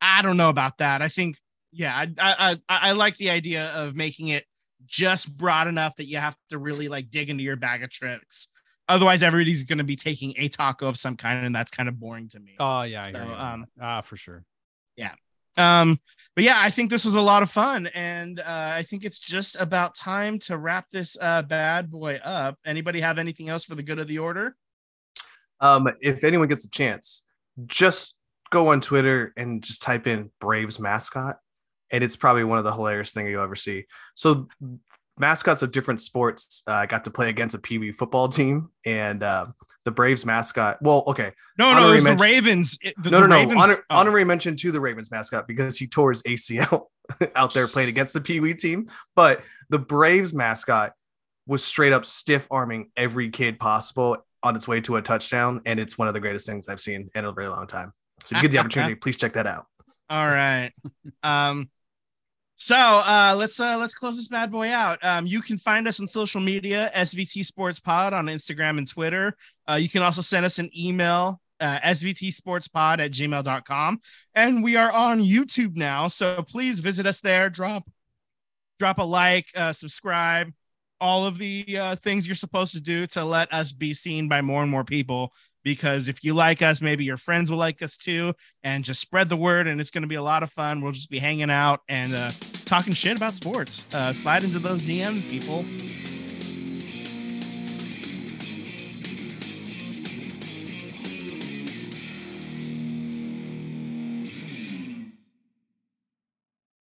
I don't know about that. I think, yeah, I, I, I, I like the idea of making it just broad enough that you have to really like dig into your bag of tricks. Otherwise, everybody's going to be taking a taco of some kind, and that's kind of boring to me.
Oh yeah,
So, um,
ah, for sure.
Um, but yeah, I think this was a lot of fun, and uh, I think it's just about time to wrap this uh, bad boy up. Anybody have anything else for the good of the order?
Um, if anyone gets a chance, just go on Twitter and just type in Braves mascot, and it's probably one of the hilarious things you'll ever see. So, mascots of different sports. uh, got to play against a Wee football team, and uh, the Braves mascot. Well, okay,
No, no, it was the Ravens. It- the,
no,
the
no, no.
Ravens-
Honor,
oh.
honorary mention to the Ravens mascot because he tore his ACL out there playing against the Pee Wee team. But the Braves mascot was straight up stiff arming every kid possible on its way to a touchdown, and it's one of the greatest things I've seen in a very long time. So if you get the opportunity, please check that out.
All right. Um, so uh, let's uh, let's close this bad boy out. Um, you can find us on social media, SVT Sports Pod on Instagram and Twitter. Uh, you can also send us an email, uh, svtsportspod at gmail.com. And we are on YouTube now. So please visit us there. Drop drop a like, uh, subscribe, all of the uh, things you're supposed to do to let us be seen by more and more people. Because if you like us, maybe your friends will like us too and just spread the word and it's going to be a lot of fun we'll just be hanging out and uh, talking shit about sports. Uh, slide into those dms people